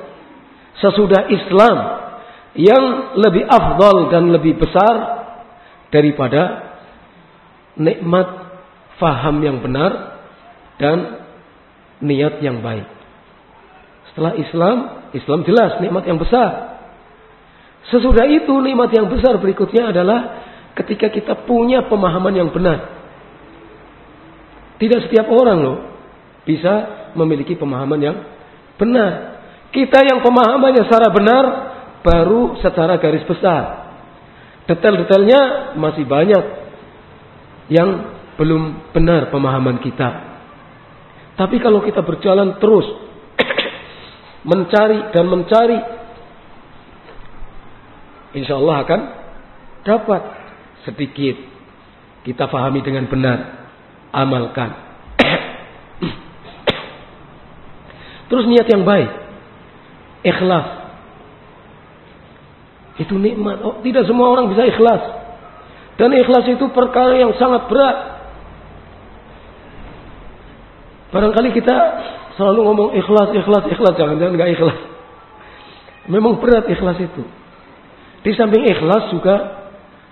sesudah Islam yang lebih afdal dan lebih besar daripada nikmat faham yang benar dan niat yang baik. Setelah Islam, Islam jelas nikmat yang besar. Sesudah itu nikmat yang besar berikutnya adalah ketika kita punya pemahaman yang benar. Tidak setiap orang loh bisa memiliki pemahaman yang benar. Kita yang pemahamannya secara benar baru secara garis besar. Detail-detailnya masih banyak yang belum benar pemahaman kita. Tapi kalau kita berjalan terus mencari dan mencari, insya Allah akan dapat sedikit kita fahami dengan benar, amalkan. Terus niat yang baik, ikhlas. Itu nikmat. Oh, tidak semua orang bisa ikhlas. Dan ikhlas itu perkara yang sangat berat. Barangkali kita selalu ngomong ikhlas, ikhlas, ikhlas. Jangan-jangan nggak ikhlas. Memang berat ikhlas itu. Di samping ikhlas juga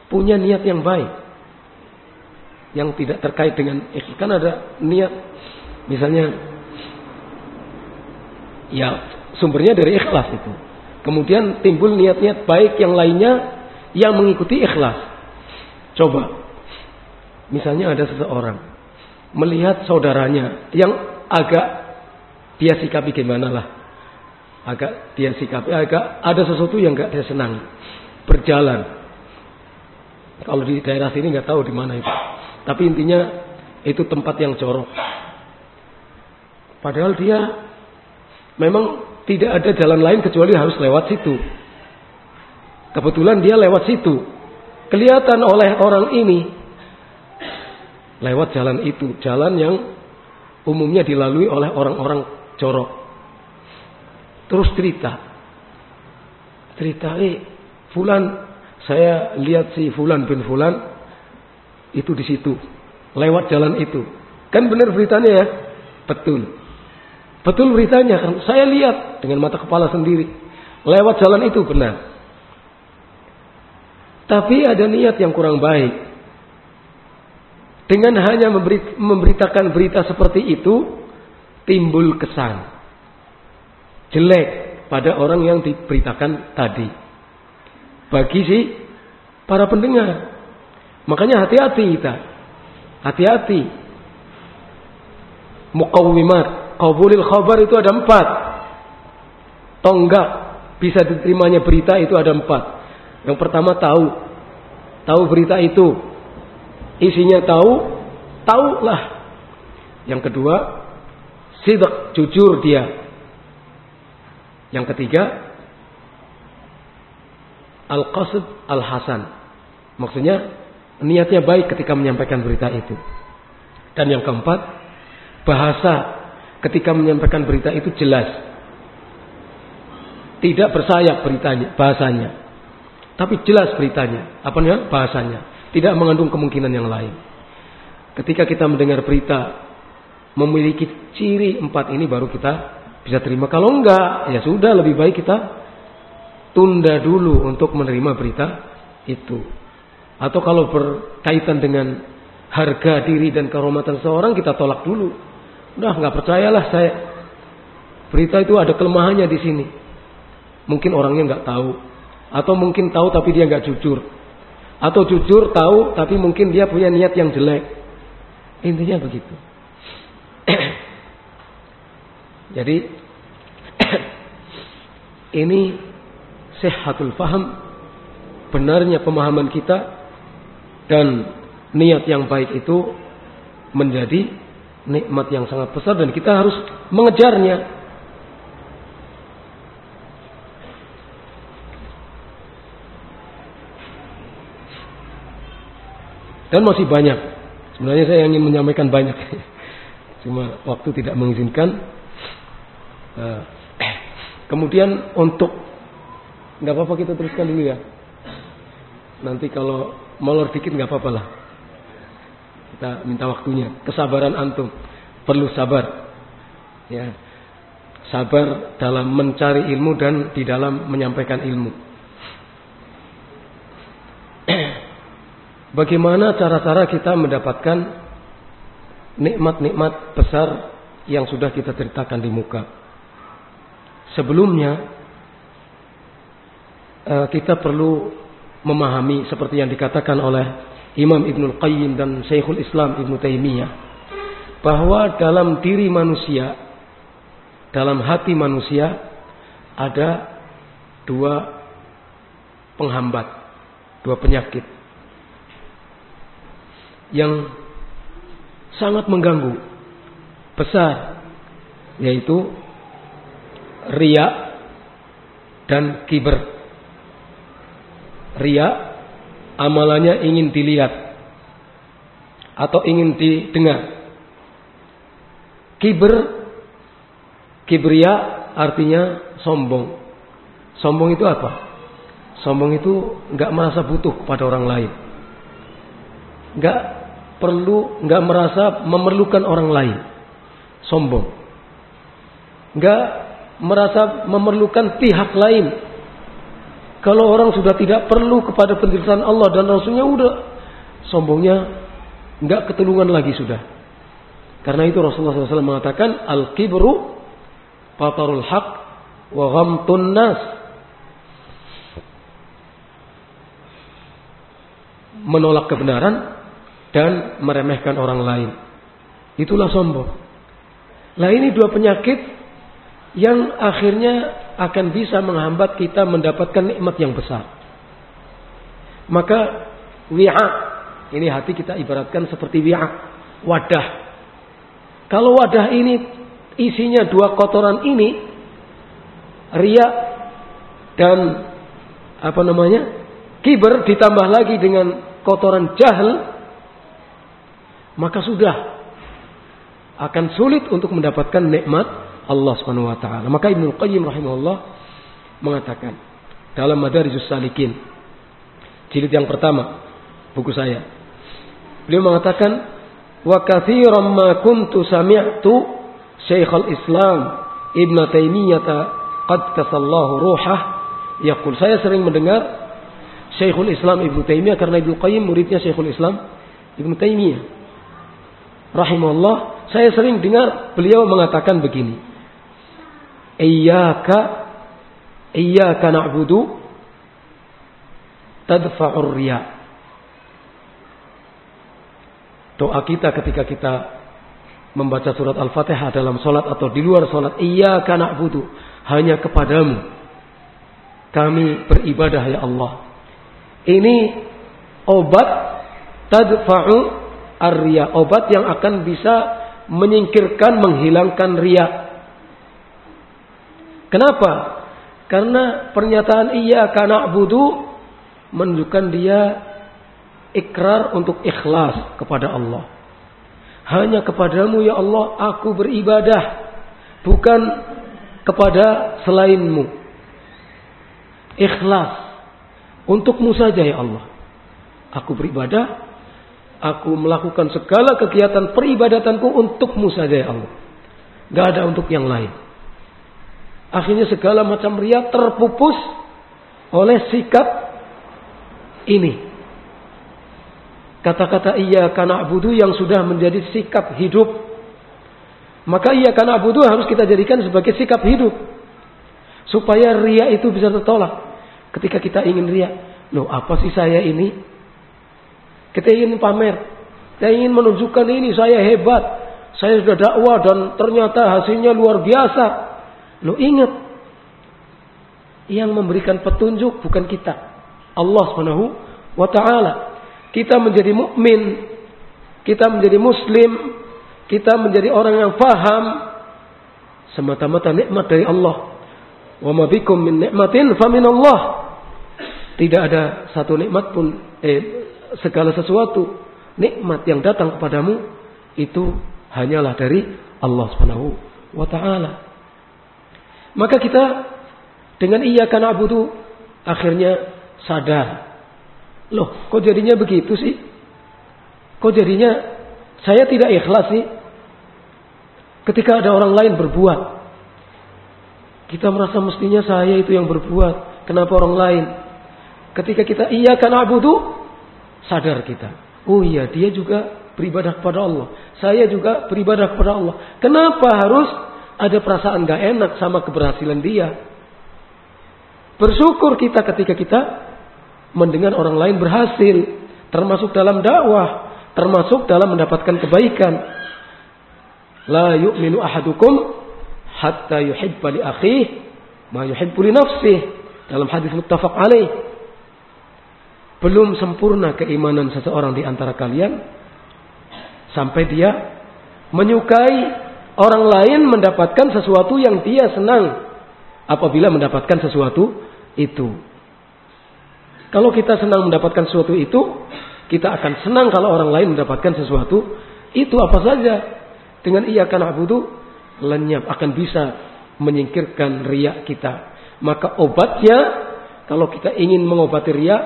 punya niat yang baik yang tidak terkait dengan ikhlas. Kan ada niat misalnya ya sumbernya dari ikhlas itu. Kemudian timbul niat-niat baik yang lainnya yang mengikuti ikhlas. Coba misalnya ada seseorang melihat saudaranya yang agak dia sikapi gimana lah. Agak dia sikapi agak ada sesuatu yang gak dia senang. Berjalan. Kalau di daerah sini nggak tahu di mana itu. Tapi intinya itu tempat yang jorok. Padahal dia memang tidak ada jalan lain kecuali harus lewat situ. Kebetulan dia lewat situ. Kelihatan oleh orang ini lewat jalan itu, jalan yang umumnya dilalui oleh orang-orang jorok. Terus cerita. Cerita, eh, Fulan, saya lihat si Fulan bin Fulan itu di situ. Lewat jalan itu. Kan benar beritanya ya? Betul. Betul beritanya kan. Saya lihat dengan mata kepala sendiri. Lewat jalan itu benar. Tapi ada niat yang kurang baik. Dengan hanya memberitakan berita seperti itu, timbul kesan jelek pada orang yang diberitakan tadi. Bagi si para pendengar, Makanya hati-hati kita. Hati-hati. Muqawwimat. Qabulil khabar itu ada empat. Tonggak bisa diterimanya berita itu ada empat. Yang pertama tahu. Tahu berita itu. Isinya tahu. Tahulah. Yang kedua. Sidak. Jujur dia. Yang ketiga. Al-Qasd Al-Hasan. Maksudnya niatnya baik ketika menyampaikan berita itu. Dan yang keempat, bahasa ketika menyampaikan berita itu jelas. Tidak bersayap beritanya, bahasanya. Tapi jelas beritanya, apa? Bahasanya. Tidak mengandung kemungkinan yang lain. Ketika kita mendengar berita memiliki ciri empat ini baru kita bisa terima. Kalau enggak, ya sudah lebih baik kita tunda dulu untuk menerima berita itu. Atau kalau berkaitan dengan harga diri dan kehormatan seorang kita tolak dulu. Udah nggak percayalah saya. Berita itu ada kelemahannya di sini. Mungkin orangnya nggak tahu, atau mungkin tahu tapi dia nggak jujur, atau jujur tahu tapi mungkin dia punya niat yang jelek. Intinya begitu. Jadi ini sehatul faham benarnya pemahaman kita dan niat yang baik itu menjadi nikmat yang sangat besar dan kita harus mengejarnya. Dan masih banyak. Sebenarnya saya ingin menyampaikan banyak. Cuma waktu tidak mengizinkan. Eh, kemudian untuk nggak apa-apa kita teruskan dulu ya. Nanti kalau molor dikit nggak apa-apa lah. Kita minta waktunya. Kesabaran antum perlu sabar. Ya. Sabar dalam mencari ilmu dan di dalam menyampaikan ilmu. Bagaimana cara-cara kita mendapatkan nikmat-nikmat besar yang sudah kita ceritakan di muka? Sebelumnya eh, kita perlu memahami seperti yang dikatakan oleh Imam Ibnul Qayyim dan Syekhul Islam Ibnu Taimiyah bahwa dalam diri manusia dalam hati manusia ada dua penghambat, dua penyakit yang sangat mengganggu. Besar. Yaitu ria dan kiber. Ria amalannya ingin dilihat atau ingin didengar. Kiber kibria artinya sombong. Sombong itu apa? Sombong itu nggak merasa butuh kepada orang lain. Nggak perlu, nggak merasa memerlukan orang lain. Sombong. Nggak merasa memerlukan pihak lain. Kalau orang sudah tidak perlu kepada pendirian Allah dan Rasulnya udah sombongnya nggak ketulungan lagi sudah. Karena itu Rasulullah SAW mengatakan al-kibru patarul haq wa ghamtun nas menolak kebenaran dan meremehkan orang lain. Itulah sombong. Nah ini dua penyakit yang akhirnya akan bisa menghambat kita mendapatkan nikmat yang besar. Maka wi'a ini hati kita ibaratkan seperti wi'a wadah. Kalau wadah ini isinya dua kotoran ini ria dan apa namanya kiber ditambah lagi dengan kotoran jahil, maka sudah akan sulit untuk mendapatkan nikmat Allah Subhanahu wa taala. Maka Ibnu Qayyim rahimahullah mengatakan dalam Madarijus Salikin jilid yang pertama buku saya. Beliau mengatakan wa katsiran ma kuntu sami'tu Syekhul Islam Ibnu Taimiyah qad kasallahu ruhah yaqul saya sering mendengar Syekhul Islam Ibnu Taimiyah karena Ibnu Qayyim muridnya Syekhul Islam Ibnu Taimiyah. Rahimahullah, saya sering dengar beliau mengatakan begini. Iyyaka iyyaka na'budu tadfa'ur riya. Doa kita ketika kita membaca surat Al-Fatihah dalam solat atau di luar solat. Iyyaka na'budu. Hanya kepadamu. Kami beribadah ya Allah. Ini obat tadfa'u arya, obat yang akan bisa menyingkirkan, menghilangkan ria. Kenapa? Karena pernyataan iya karena budu menunjukkan dia ikrar untuk ikhlas kepada Allah. Hanya kepadamu ya Allah aku beribadah. Bukan kepada selainmu. Ikhlas. Untukmu saja ya Allah. Aku beribadah, aku melakukan segala kegiatan peribadatanku untukmu saja ya Allah. Gak ada untuk yang lain. Akhirnya segala macam ria terpupus oleh sikap ini. Kata-kata iya karena abudu yang sudah menjadi sikap hidup. Maka iya karena abudu harus kita jadikan sebagai sikap hidup. Supaya ria itu bisa tertolak. Ketika kita ingin riak, loh apa sih saya ini? Kita ingin pamer, kita ingin menunjukkan ini saya hebat, saya sudah dakwah dan ternyata hasilnya luar biasa. Lo ingat, yang memberikan petunjuk bukan kita, Allah Subhanahu wa taala. Kita menjadi mukmin, kita menjadi muslim, kita menjadi orang yang paham semata-mata nikmat dari Allah. Wa ma bikum min nikmatin fa min Allah. Tidak ada satu nikmat pun, eh, segala sesuatu nikmat yang datang kepadamu itu hanyalah dari Allah Subhanahu wa taala. Maka kita dengan iya karena abudu akhirnya sadar. Loh, kok jadinya begitu sih? Kok jadinya saya tidak ikhlas sih? Ketika ada orang lain berbuat, kita merasa mestinya saya itu yang berbuat. Kenapa orang lain? Ketika kita iya karena abudu, sadar kita. Oh iya, dia juga beribadah kepada Allah. Saya juga beribadah kepada Allah. Kenapa harus ada perasaan gak enak sama keberhasilan dia? Bersyukur kita ketika kita mendengar orang lain berhasil. Termasuk dalam dakwah. Termasuk dalam mendapatkan kebaikan. La yu'minu ahadukum hatta yuhibba li akhih ma yuhibbu li nafsih. Dalam hadis muttafaq alaih. Belum sempurna keimanan seseorang di antara kalian Sampai dia menyukai orang lain mendapatkan sesuatu yang dia senang apabila mendapatkan sesuatu itu. Kalau kita senang mendapatkan sesuatu itu, kita akan senang kalau orang lain mendapatkan sesuatu itu apa saja. Dengan ia karena abudu lenyap akan bisa menyingkirkan riak kita. Maka obatnya kalau kita ingin mengobati riak,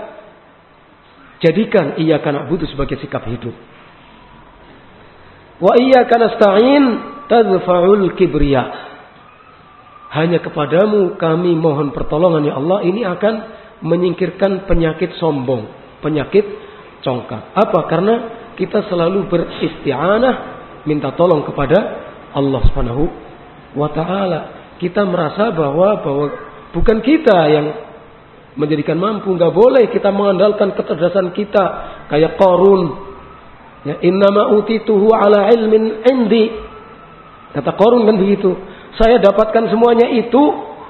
jadikan ia karena abudu sebagai sikap hidup. Wa iya karena tadfa'ul kibriya. Hanya kepadamu kami mohon pertolongan ya Allah. Ini akan menyingkirkan penyakit sombong. Penyakit congkak. Apa? Karena kita selalu beristi'anah. Minta tolong kepada Allah subhanahu wa ta'ala. Kita merasa bahwa bahwa bukan kita yang menjadikan mampu. Nggak boleh kita mengandalkan kecerdasan kita. Kayak korun. Ya, innama utituhu ala ilmin indi. Kata korun kan begitu. Saya dapatkan semuanya itu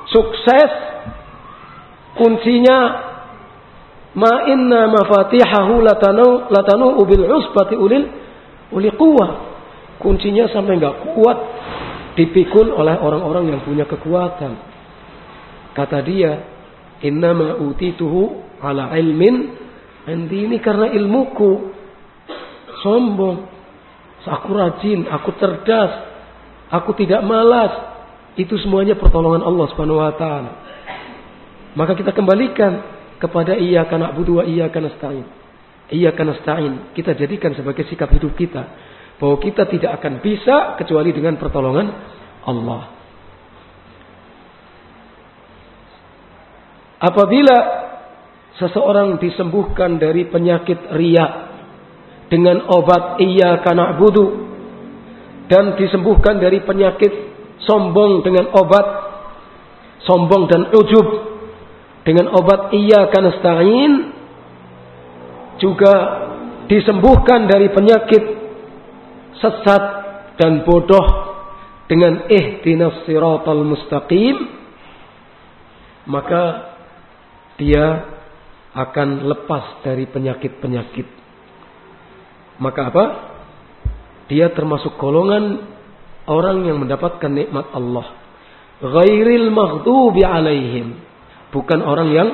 sukses. Kuncinya ma inna mafatihahu latanu latanu ubil usbati ulil uli quwwah. Kuncinya sampai nggak kuat dipikul oleh orang-orang yang punya kekuatan. Kata dia inna ma utituhu ala ilmin. Andi ini karena ilmuku. Sombong. Aku rajin aku cerdas aku tidak malas itu semuanya pertolongan Allah Subhanahu wa taala. Maka kita kembalikan kepada iya karena na'budu wa karena nasta'in. karena nasta'in. Kita jadikan sebagai sikap hidup kita bahwa kita tidak akan bisa kecuali dengan pertolongan Allah. Apabila seseorang disembuhkan dari penyakit riak dengan obat iya karena dan disembuhkan dari penyakit sombong dengan obat sombong dan ujub. Dengan obat iya kanastain juga disembuhkan dari penyakit sesat dan bodoh dengan ihdinas siratal mustaqim maka dia akan lepas dari penyakit-penyakit. Maka apa dia termasuk golongan orang yang mendapatkan nikmat Allah. Ghairil maghdubi alaihim. Bukan orang yang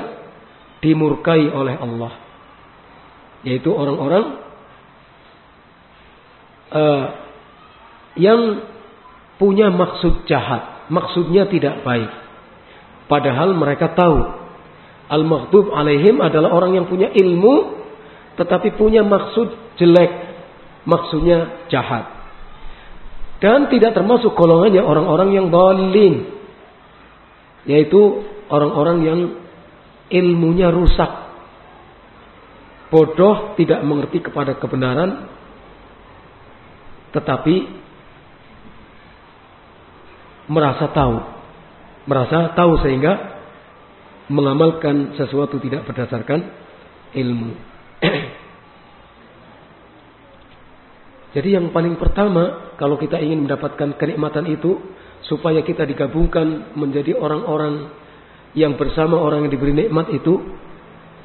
dimurkai oleh Allah. Yaitu orang-orang uh, yang punya maksud jahat. Maksudnya tidak baik. Padahal mereka tahu. Al-maghdub alaihim adalah orang yang punya ilmu. Tetapi punya maksud jelek. Maksudnya jahat. Dan tidak termasuk golongannya orang-orang yang dolin. Yaitu orang-orang yang ilmunya rusak. Bodoh tidak mengerti kepada kebenaran. Tetapi merasa tahu. Merasa tahu sehingga mengamalkan sesuatu tidak berdasarkan ilmu. Jadi yang paling pertama kalau kita ingin mendapatkan kenikmatan itu supaya kita digabungkan menjadi orang-orang yang bersama orang yang diberi nikmat itu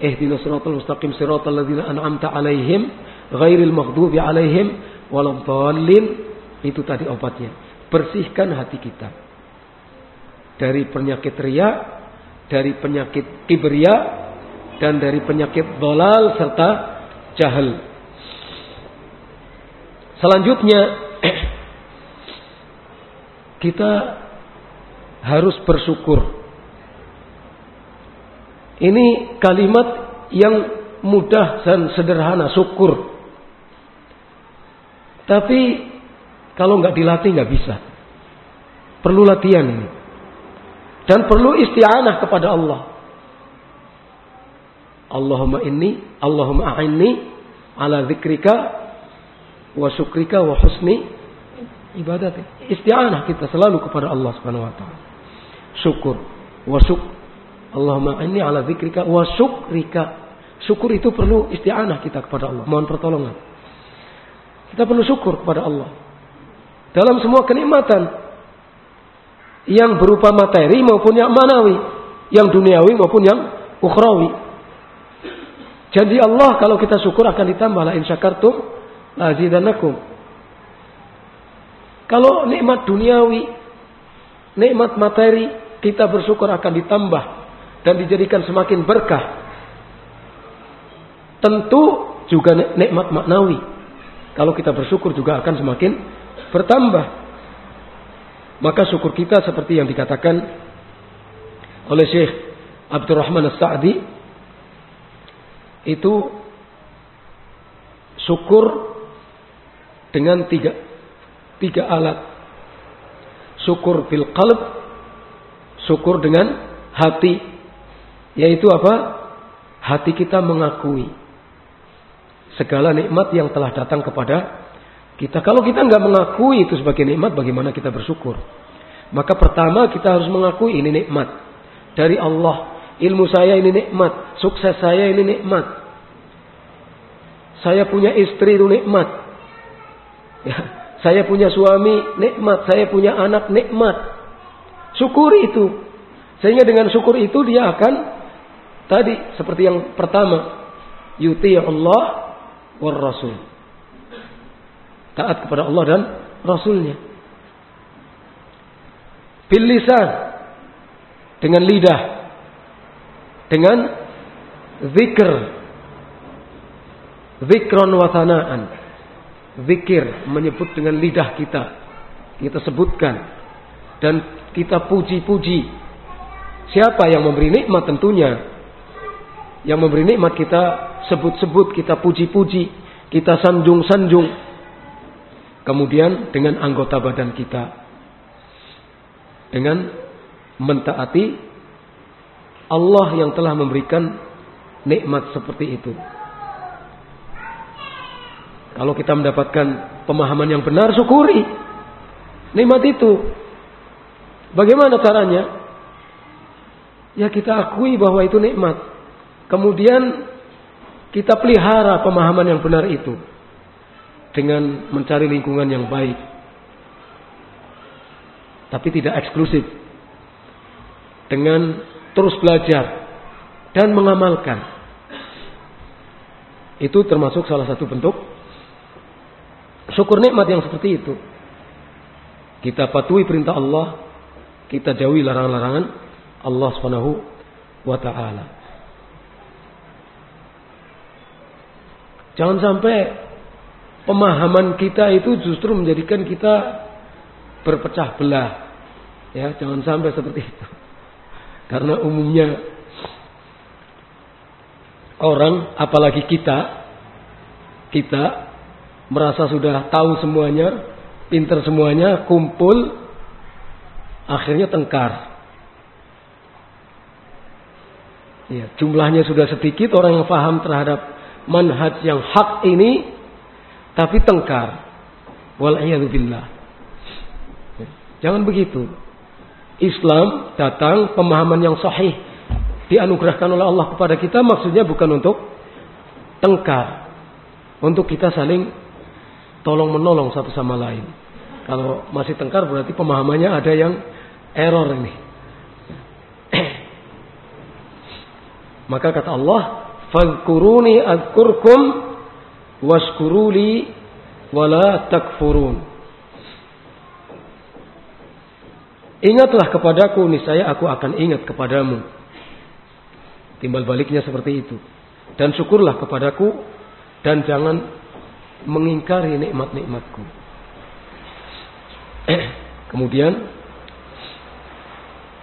ihdinas siratal mustaqim siratal ladzina an'amta alaihim ghairil maghdubi alaihim waladdallin. Itu tadi obatnya. Bersihkan hati kita. Dari penyakit ria dari penyakit kibria dan dari penyakit dolal serta jahil Selanjutnya kita harus bersyukur. Ini kalimat yang mudah dan sederhana, syukur. Tapi kalau nggak dilatih nggak bisa. Perlu latihan ini. Dan perlu isti'anah kepada Allah. Allahumma inni, Allahumma a'inni ala zikrika wa syukrika wa husni ibadat. Isti'anah kita selalu kepada Allah Subhanahu wa taala. Syukur wa syuk Allahumma inni ala dzikrika wa syukrika. Syukur itu perlu isti'anah kita kepada Allah, mohon pertolongan. Kita perlu syukur kepada Allah. Dalam semua kenikmatan yang berupa materi maupun yang manawi, yang duniawi maupun yang ukhrawi. Janji Allah kalau kita syukur akan ditambah la in syakartum azidanakum. Kalau nikmat duniawi, nikmat materi, kita bersyukur akan ditambah dan dijadikan semakin berkah. Tentu juga nikmat maknawi. Kalau kita bersyukur juga akan semakin bertambah. Maka syukur kita seperti yang dikatakan oleh Syekh Abdurrahman As-Sa'di itu syukur dengan tiga tiga alat. Syukur bil qalb, syukur dengan hati, yaitu apa? Hati kita mengakui segala nikmat yang telah datang kepada kita. Kalau kita nggak mengakui itu sebagai nikmat, bagaimana kita bersyukur? Maka pertama kita harus mengakui ini nikmat dari Allah. Ilmu saya ini nikmat, sukses saya ini nikmat. Saya punya istri itu nikmat. Ya, saya punya suami nikmat, saya punya anak nikmat. Syukuri itu. Sehingga dengan syukur itu dia akan tadi seperti yang pertama, yuti Allah war rasul. Taat kepada Allah dan Rasulnya. Bil dengan lidah dengan zikr zikron wasanaan zikir menyebut dengan lidah kita. Kita sebutkan dan kita puji-puji. Siapa yang memberi nikmat tentunya. Yang memberi nikmat kita sebut-sebut, kita puji-puji, kita sanjung-sanjung. Kemudian dengan anggota badan kita. Dengan mentaati Allah yang telah memberikan nikmat seperti itu. Kalau kita mendapatkan pemahaman yang benar, syukuri. Nikmat itu. Bagaimana caranya? Ya kita akui bahwa itu nikmat. Kemudian kita pelihara pemahaman yang benar itu. Dengan mencari lingkungan yang baik. Tapi tidak eksklusif. Dengan terus belajar. Dan mengamalkan. Itu termasuk salah satu bentuk Syukur nikmat yang seperti itu. Kita patuhi perintah Allah, kita jauhi larangan-larangan Allah Subhanahu wa taala. Jangan sampai pemahaman kita itu justru menjadikan kita berpecah belah. Ya, jangan sampai seperti itu. Karena umumnya orang apalagi kita kita merasa sudah tahu semuanya, pinter semuanya, kumpul, akhirnya tengkar. Ya, jumlahnya sudah sedikit orang yang paham terhadap manhaj yang hak ini, tapi tengkar. Wal'iyadzubillah. Ya, jangan begitu. Islam datang pemahaman yang sahih dianugerahkan oleh Allah kepada kita maksudnya bukan untuk tengkar. Untuk kita saling tolong menolong satu sama lain. Kalau masih tengkar berarti pemahamannya ada yang error ini. Maka kata Allah, "Fadhkuruni adzkurkum washkuruli wala takfurun." Ingatlah kepadaku, niscaya aku akan ingat kepadamu. Timbal baliknya seperti itu. Dan syukurlah kepadaku dan jangan mengingkari nikmat-nikmatku. Eh, kemudian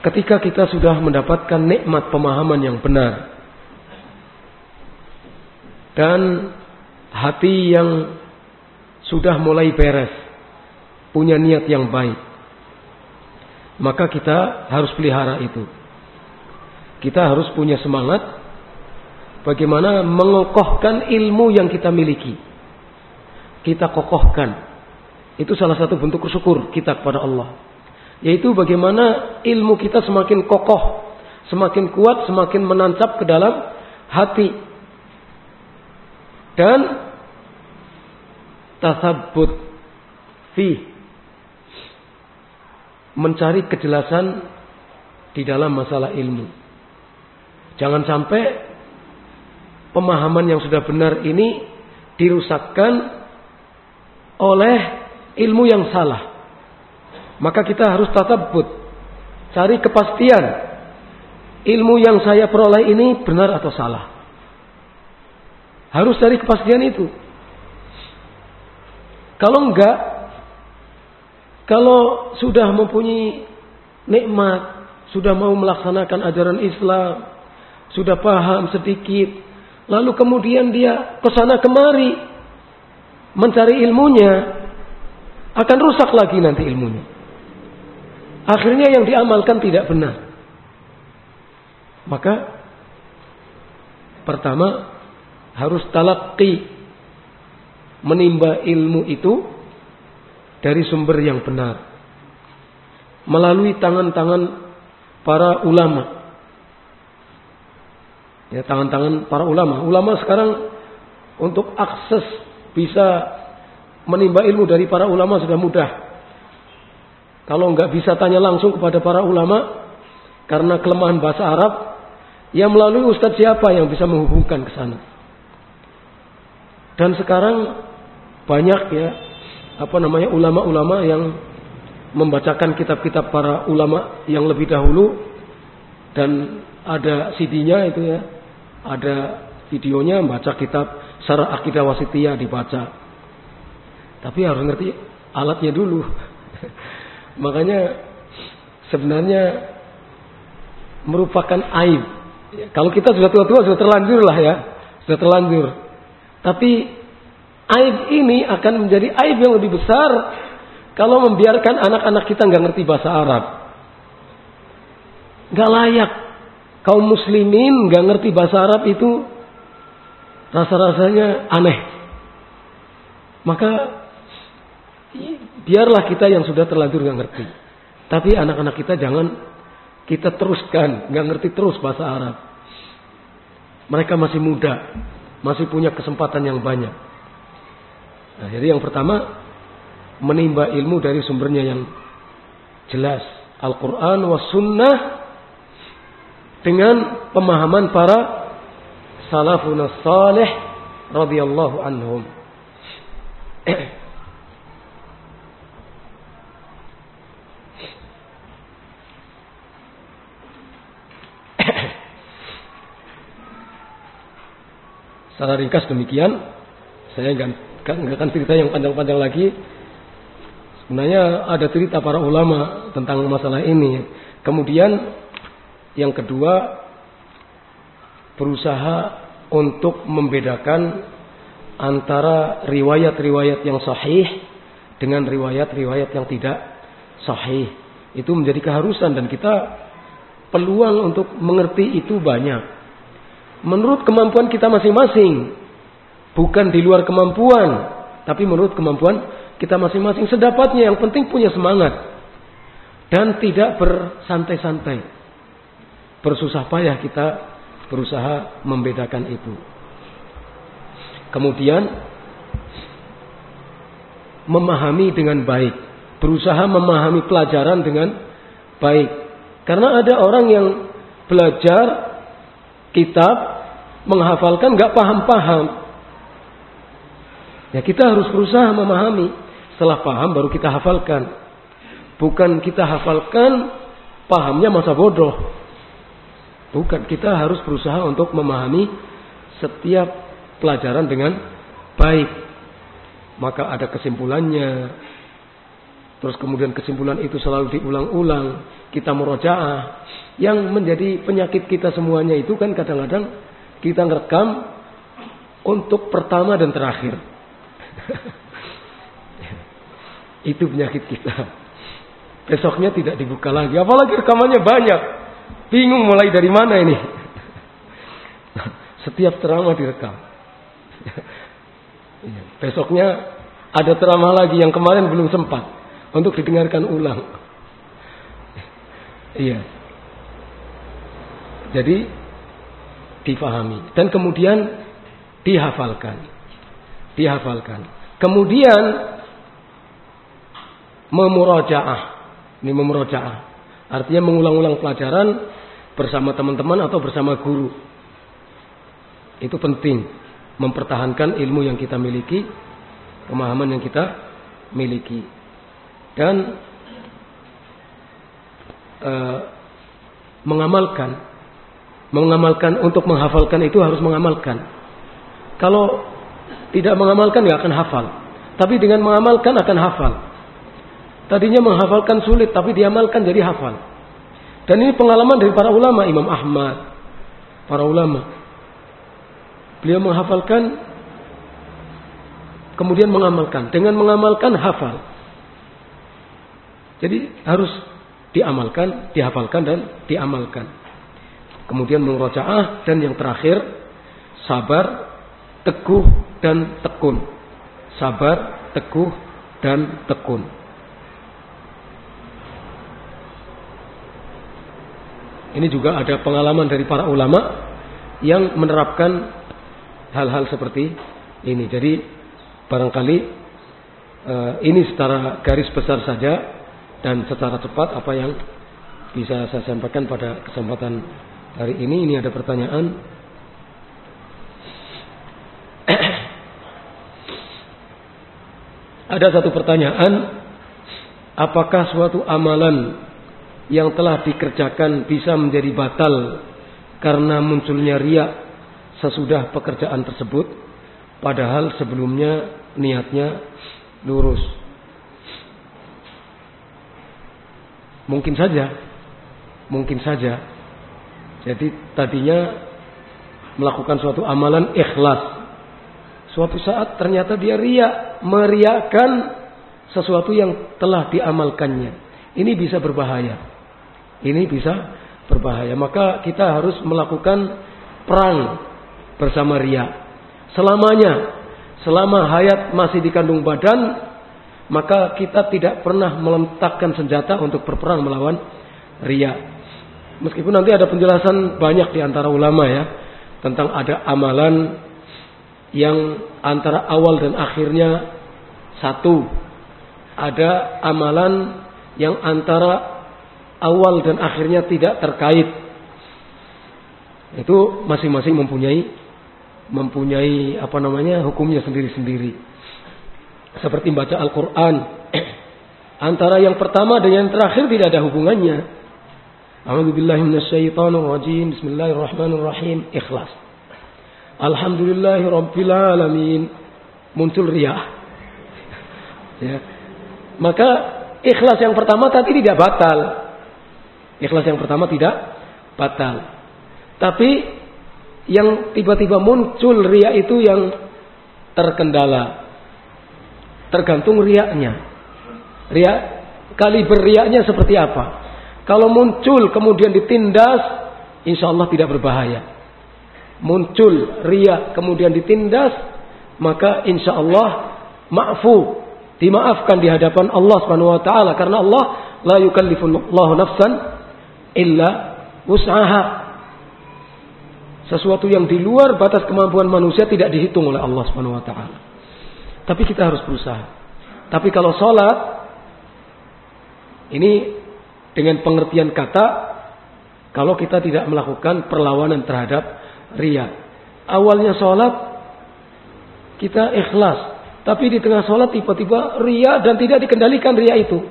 ketika kita sudah mendapatkan nikmat pemahaman yang benar dan hati yang sudah mulai beres, punya niat yang baik, maka kita harus pelihara itu. Kita harus punya semangat bagaimana mengokohkan ilmu yang kita miliki kita kokohkan. Itu salah satu bentuk bersyukur kita kepada Allah. Yaitu bagaimana ilmu kita semakin kokoh, semakin kuat, semakin menancap ke dalam hati. Dan tasabut fi mencari kejelasan di dalam masalah ilmu. Jangan sampai pemahaman yang sudah benar ini dirusakkan oleh ilmu yang salah. Maka kita harus tatabut. Cari kepastian. Ilmu yang saya peroleh ini benar atau salah. Harus cari kepastian itu. Kalau enggak, kalau sudah mempunyai nikmat, sudah mau melaksanakan ajaran Islam, sudah paham sedikit, lalu kemudian dia ke sana kemari mencari ilmunya, akan rusak lagi nanti ilmunya. Akhirnya yang diamalkan tidak benar. Maka pertama harus talaki menimba ilmu itu dari sumber yang benar melalui tangan-tangan para ulama. Ya, tangan-tangan para ulama. Ulama sekarang untuk akses bisa menimba ilmu dari para ulama sudah mudah. Kalau nggak bisa tanya langsung kepada para ulama karena kelemahan bahasa Arab, ya melalui ustadz siapa yang bisa menghubungkan ke sana. Dan sekarang banyak ya apa namanya ulama-ulama yang membacakan kitab-kitab para ulama yang lebih dahulu dan ada CD-nya itu ya, ada videonya membaca kitab Sarah Akidah Wasitiyah dibaca. Tapi harus ngerti alatnya dulu. Makanya sebenarnya merupakan aib. Kalau kita sudah tua-tua sudah terlanjur lah ya, sudah terlanjur. Tapi aib ini akan menjadi aib yang lebih besar kalau membiarkan anak-anak kita nggak ngerti bahasa Arab, nggak layak. Kaum muslimin nggak ngerti bahasa Arab itu rasa-rasanya aneh. Maka biarlah kita yang sudah terlanjur nggak ngerti. Tapi anak-anak kita jangan kita teruskan nggak ngerti terus bahasa Arab. Mereka masih muda, masih punya kesempatan yang banyak. Nah, jadi yang pertama menimba ilmu dari sumbernya yang jelas Al-Quran was sunnah dengan pemahaman para salafun salih radhiyallahu anhum Secara ringkas demikian, saya nggak akan cerita yang panjang-panjang lagi. Sebenarnya ada cerita para ulama tentang masalah ini. Kemudian yang kedua berusaha untuk membedakan antara riwayat-riwayat yang sahih dengan riwayat-riwayat yang tidak sahih. Itu menjadi keharusan dan kita peluang untuk mengerti itu banyak. Menurut kemampuan kita masing-masing. Bukan di luar kemampuan. Tapi menurut kemampuan kita masing-masing sedapatnya yang penting punya semangat dan tidak bersantai-santai. Bersusah payah kita berusaha membedakan itu. Kemudian memahami dengan baik, berusaha memahami pelajaran dengan baik. Karena ada orang yang belajar kitab menghafalkan nggak paham-paham. Ya kita harus berusaha memahami. Setelah paham baru kita hafalkan. Bukan kita hafalkan pahamnya masa bodoh. Bukan kita harus berusaha untuk memahami setiap pelajaran dengan baik. Maka ada kesimpulannya. Terus kemudian kesimpulan itu selalu diulang-ulang. Kita merojaah. Yang menjadi penyakit kita semuanya itu kan kadang-kadang kita ngerekam untuk pertama dan terakhir. Itu penyakit kita. Besoknya tidak dibuka lagi. Apalagi rekamannya banyak. Bingung mulai dari mana ini. Setiap ceramah direkam. Iya. Besoknya ada ceramah lagi yang kemarin belum sempat untuk didengarkan ulang. Iya. Jadi difahami dan kemudian dihafalkan. Dihafalkan. Kemudian memurajaah. Ini memurajaah. Artinya mengulang-ulang pelajaran bersama teman-teman atau bersama guru. Itu penting. Mempertahankan ilmu yang kita miliki, pemahaman yang kita miliki. Dan uh, mengamalkan, mengamalkan untuk menghafalkan itu harus mengamalkan. Kalau tidak mengamalkan nggak akan hafal. Tapi dengan mengamalkan akan hafal. Tadinya menghafalkan sulit, tapi diamalkan jadi hafal. Dan ini pengalaman dari para ulama, Imam Ahmad, para ulama. Beliau menghafalkan, kemudian mengamalkan. Dengan mengamalkan hafal. Jadi harus diamalkan, dihafalkan dan diamalkan. Kemudian mengrojaah dan yang terakhir sabar, teguh dan tekun. Sabar, teguh dan tekun. Ini juga ada pengalaman dari para ulama yang menerapkan hal-hal seperti ini. Jadi barangkali uh, ini secara garis besar saja dan secara cepat apa yang bisa saya sampaikan pada kesempatan hari ini. Ini ada pertanyaan. ada satu pertanyaan, apakah suatu amalan yang telah dikerjakan bisa menjadi batal karena munculnya riak sesudah pekerjaan tersebut padahal sebelumnya niatnya lurus. Mungkin saja mungkin saja. Jadi tadinya melakukan suatu amalan ikhlas suatu saat ternyata dia riak meriakan sesuatu yang telah diamalkannya. Ini bisa berbahaya ini bisa berbahaya. Maka kita harus melakukan perang bersama ria. Selamanya, selama hayat masih dikandung badan, maka kita tidak pernah meletakkan senjata untuk berperang melawan ria. Meskipun nanti ada penjelasan banyak di antara ulama ya tentang ada amalan yang antara awal dan akhirnya satu. Ada amalan yang antara awal dan akhirnya tidak terkait. Itu masing-masing mempunyai mempunyai apa namanya hukumnya sendiri-sendiri. Seperti baca Al-Qur'an. Antara yang pertama dan yang terakhir tidak ada hubungannya. A'udzubillahi minasyaitonirrajim. Bismillahirrahmanirrahim. Ikhlas. Alhamdulillahirabbil alamin. Muncul riyah. Ya. Maka ikhlas yang pertama tadi tidak batal. Ikhlas yang pertama tidak batal. Tapi yang tiba-tiba muncul ria itu yang terkendala. Tergantung riaknya. Ria kaliber riaknya seperti apa? Kalau muncul kemudian ditindas, insya Allah tidak berbahaya. Muncul ria kemudian ditindas, maka insya Allah maafu, dimaafkan di hadapan Allah Subhanahu Wa Taala karena Allah la yukallifullahu nafsan illa usaha. Sesuatu yang di luar batas kemampuan manusia tidak dihitung oleh Allah Subhanahu wa taala. Tapi kita harus berusaha. Tapi kalau sholat ini dengan pengertian kata kalau kita tidak melakukan perlawanan terhadap ria. Awalnya sholat kita ikhlas, tapi di tengah sholat tiba-tiba ria dan tidak dikendalikan ria itu.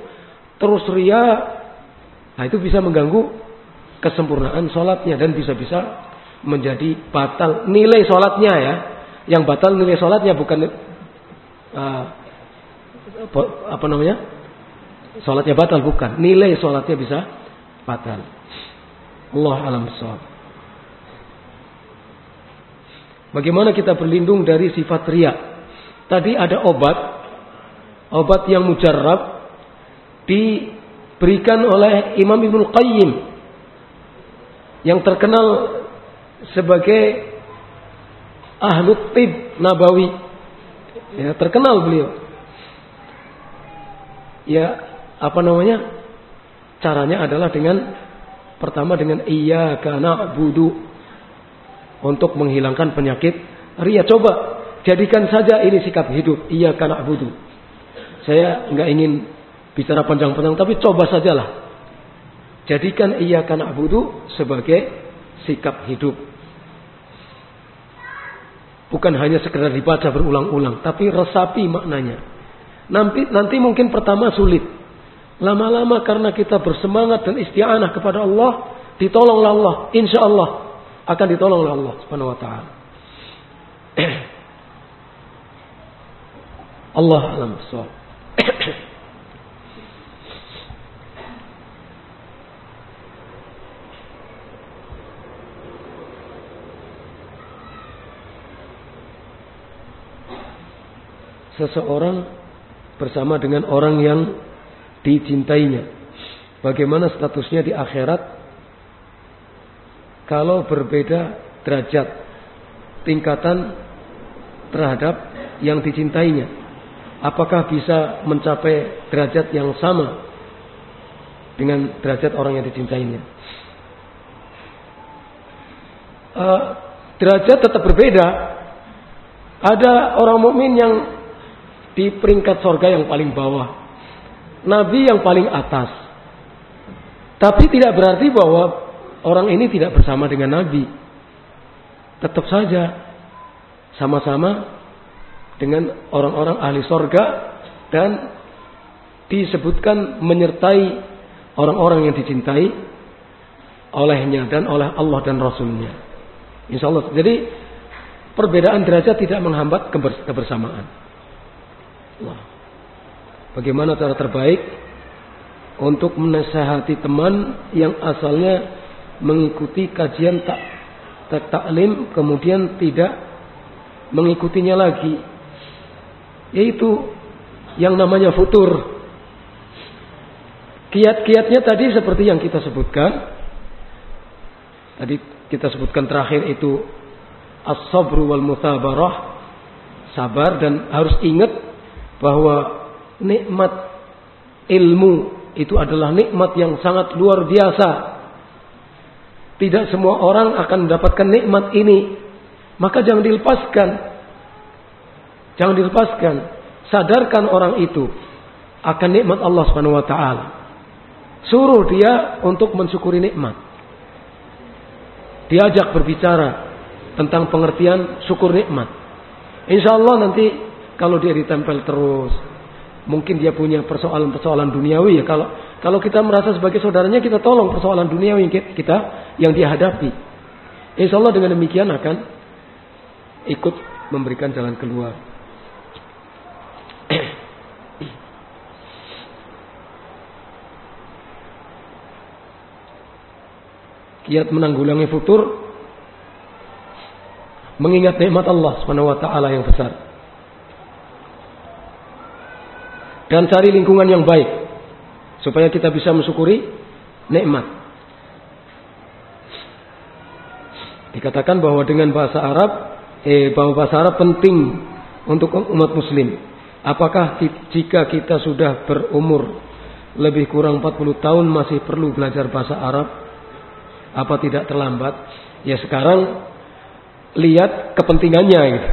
Terus ria, nah itu bisa mengganggu kesempurnaan sholatnya dan bisa-bisa menjadi batal nilai sholatnya ya. Yang batal nilai sholatnya bukan uh, apa namanya sholatnya batal bukan nilai sholatnya bisa batal. Allah alam sholat. Bagaimana kita berlindung dari sifat riak? Tadi ada obat, obat yang mujarab diberikan oleh Imam Ibnu Qayyim yang terkenal sebagai ahlu tib nabawi. Ya, terkenal beliau. Ya, apa namanya? Caranya adalah dengan pertama dengan iya karena budu untuk menghilangkan penyakit ria. Coba jadikan saja ini sikap hidup. Iya karena budu. Saya nggak ingin bicara panjang-panjang, tapi coba sajalah Jadikan ia karena budu sebagai sikap hidup. Bukan hanya sekedar dibaca berulang-ulang, tapi resapi maknanya. Nanti, nanti mungkin pertama sulit. Lama-lama karena kita bersemangat dan isti'anah kepada Allah, ditolonglah Allah. Insya Allah akan ditolong oleh Allah Subhanahu wa taala. Allah alam soal. Seseorang bersama dengan orang yang dicintainya. Bagaimana statusnya di akhirat kalau berbeda derajat tingkatan terhadap yang dicintainya. Apakah bisa mencapai derajat yang sama dengan derajat orang yang dicintainya? Uh, derajat tetap berbeda. Ada orang mukmin yang di peringkat sorga yang paling bawah. Nabi yang paling atas. Tapi tidak berarti bahwa orang ini tidak bersama dengan Nabi. Tetap saja sama-sama dengan orang-orang ahli sorga dan disebutkan menyertai orang-orang yang dicintai olehnya dan oleh Allah dan Rasulnya. Insya Allah. Jadi perbedaan derajat tidak menghambat kebersamaan. Wah. Bagaimana cara terbaik? Untuk menasehati teman yang asalnya mengikuti kajian tak tak taklim kemudian tidak mengikutinya lagi. Yaitu yang namanya futur. Kiat-kiatnya tadi seperti yang kita sebutkan. Tadi kita sebutkan terakhir itu as-sabru wal muthabarah sabar dan harus ingat bahwa nikmat ilmu itu adalah nikmat yang sangat luar biasa. Tidak semua orang akan mendapatkan nikmat ini. Maka jangan dilepaskan. Jangan dilepaskan. Sadarkan orang itu akan nikmat Allah Subhanahu wa taala. Suruh dia untuk mensyukuri nikmat. Diajak berbicara tentang pengertian syukur nikmat. Insya Allah nanti kalau dia ditempel terus, mungkin dia punya persoalan-persoalan duniawi ya. Kalau kalau kita merasa sebagai saudaranya kita tolong persoalan duniawi kita yang dia hadapi. Insya Allah dengan demikian akan ikut memberikan jalan keluar. Kiat menanggulangi futur mengingat nikmat Allah Subhanahu wa taala yang besar dan cari lingkungan yang baik supaya kita bisa mensyukuri nikmat. Dikatakan bahwa dengan bahasa Arab, eh bahwa bahasa Arab penting untuk umat muslim. Apakah jika kita sudah berumur lebih kurang 40 tahun masih perlu belajar bahasa Arab? Apa tidak terlambat? Ya sekarang lihat kepentingannya gitu.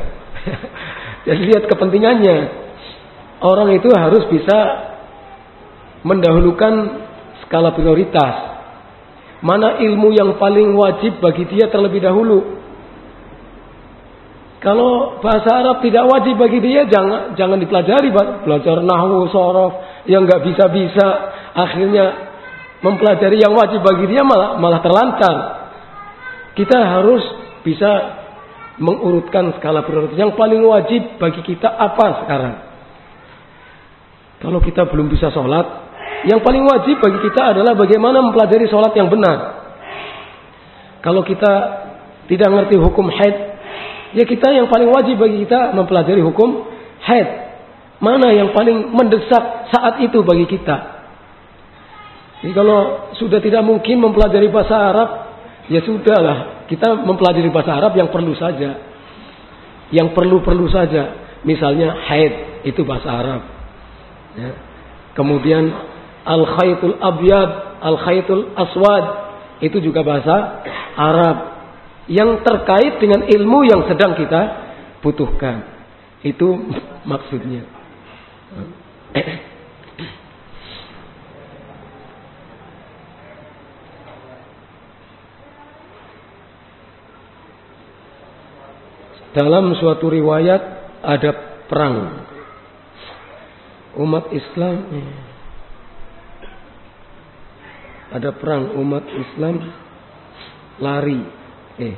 Jadi lihat kepentingannya orang itu harus bisa mendahulukan skala prioritas. Mana ilmu yang paling wajib bagi dia terlebih dahulu. Kalau bahasa Arab tidak wajib bagi dia, jangan jangan dipelajari, belajar nahwu, sorof yang nggak bisa-bisa, akhirnya mempelajari yang wajib bagi dia malah malah terlantar. Kita harus bisa mengurutkan skala prioritas. Yang paling wajib bagi kita apa sekarang? Kalau kita belum bisa sholat, yang paling wajib bagi kita adalah bagaimana mempelajari sholat yang benar. Kalau kita tidak mengerti hukum haid, ya kita yang paling wajib bagi kita mempelajari hukum haid. Mana yang paling mendesak saat itu bagi kita? Jadi kalau sudah tidak mungkin mempelajari bahasa Arab, ya sudahlah. Kita mempelajari bahasa Arab yang perlu saja. Yang perlu-perlu saja. Misalnya haid, itu bahasa Arab. Ya. Kemudian al khaytul abyad, al khaytul aswad itu juga bahasa Arab yang terkait dengan ilmu yang sedang kita butuhkan. Itu maksudnya. Dalam suatu riwayat ada perang umat Islam ada perang umat Islam lari. Eh,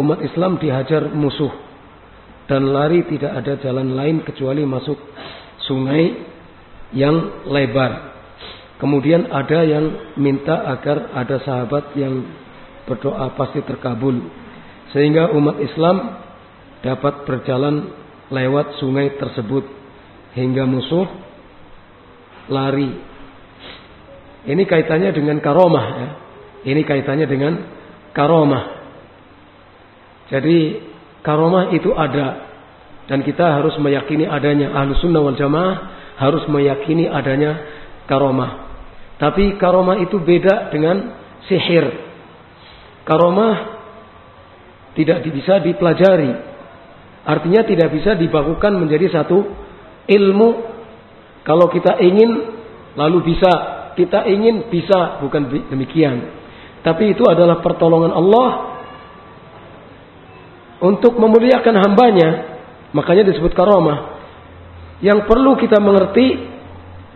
umat Islam dihajar musuh dan lari tidak ada jalan lain kecuali masuk sungai yang lebar. Kemudian ada yang minta agar ada sahabat yang berdoa pasti terkabul. Sehingga umat Islam dapat berjalan lewat sungai tersebut hingga musuh lari. Ini kaitannya dengan karomah ya. Ini kaitannya dengan karomah. Jadi karomah itu ada dan kita harus meyakini adanya. Ahlu sunnah wal jamaah harus meyakini adanya karomah. Tapi karomah itu beda dengan sihir. Karomah tidak bisa dipelajari. Artinya tidak bisa dibakukan menjadi satu ilmu. Kalau kita ingin lalu bisa, kita ingin bisa, bukan demikian. Tapi itu adalah pertolongan Allah untuk memuliakan hambanya. Makanya disebut karomah. Yang perlu kita mengerti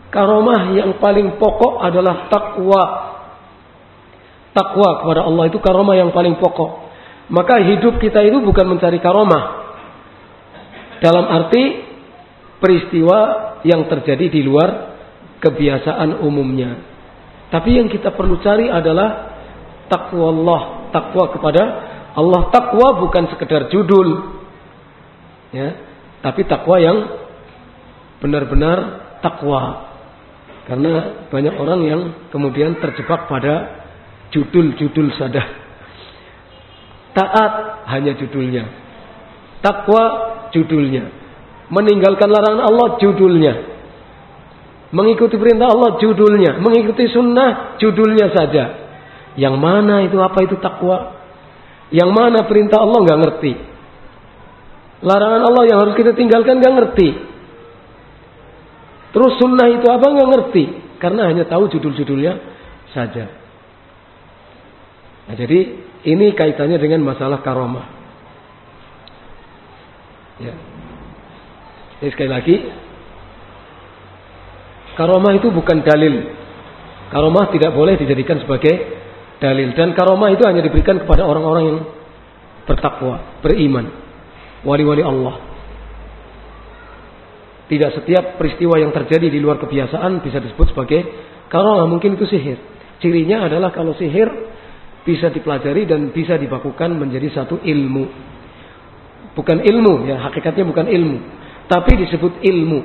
Karomah yang paling pokok adalah takwa. Takwa kepada Allah itu karomah yang paling pokok. Maka hidup kita itu bukan mencari karomah. Dalam arti peristiwa yang terjadi di luar kebiasaan umumnya. Tapi yang kita perlu cari adalah takwa Allah, takwa kepada Allah. Takwa bukan sekedar judul, ya, tapi takwa yang benar-benar takwa. Karena banyak orang yang kemudian terjebak pada judul-judul saja. Taat hanya judulnya. Takwa judulnya. Meninggalkan larangan Allah judulnya. Mengikuti perintah Allah judulnya. Mengikuti sunnah judulnya saja. Yang mana itu apa itu takwa? Yang mana perintah Allah nggak ngerti. Larangan Allah yang harus kita tinggalkan nggak ngerti. Terus sunnah itu apa nggak ngerti karena hanya tahu judul-judulnya saja. Nah, jadi ini kaitannya dengan masalah karomah. Ya. Jadi sekali lagi, karomah itu bukan dalil. Karomah tidak boleh dijadikan sebagai dalil dan karomah itu hanya diberikan kepada orang-orang yang bertakwa, beriman, wali-wali Allah. Tidak setiap peristiwa yang terjadi di luar kebiasaan bisa disebut sebagai karomah. Mungkin itu sihir. Cirinya adalah kalau sihir bisa dipelajari dan bisa dibakukan menjadi satu ilmu. Bukan ilmu ya, hakikatnya bukan ilmu. Tapi disebut ilmu.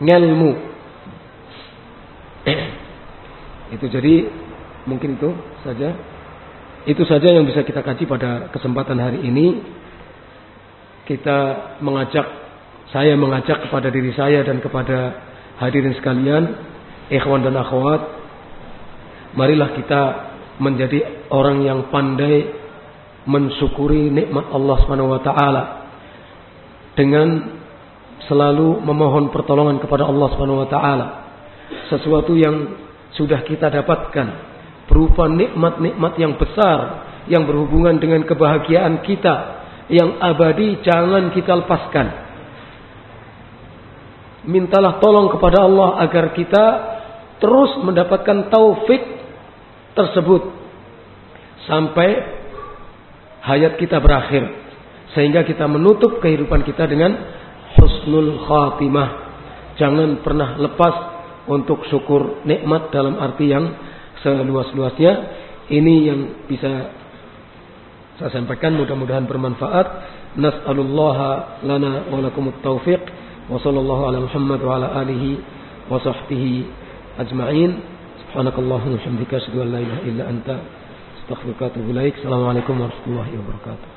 Ngelmu. itu jadi mungkin itu saja. Itu saja yang bisa kita kaji pada kesempatan hari ini. Kita mengajak saya mengajak kepada diri saya dan kepada hadirin sekalian, ikhwan dan akhwat, marilah kita menjadi orang yang pandai mensyukuri nikmat Allah Subhanahu wa taala dengan selalu memohon pertolongan kepada Allah Subhanahu wa taala. Sesuatu yang sudah kita dapatkan berupa nikmat-nikmat yang besar yang berhubungan dengan kebahagiaan kita yang abadi jangan kita lepaskan mintalah tolong kepada Allah agar kita terus mendapatkan taufik tersebut sampai hayat kita berakhir sehingga kita menutup kehidupan kita dengan husnul khatimah. Jangan pernah lepas untuk syukur nikmat dalam arti yang seluas-luasnya. Ini yang bisa saya sampaikan mudah-mudahan bermanfaat. Nas'alullaha lana wa lakumut taufiq wa sallallahu ala Muhammad wa ala alihi wa sahbihi ajma'in. Subhanakallahumma wa bihamdika asyhadu an la ilaha illa anta astaghfiruka wa atubu ilaik. Assalamualaikum warahmatullahi wabarakatuh.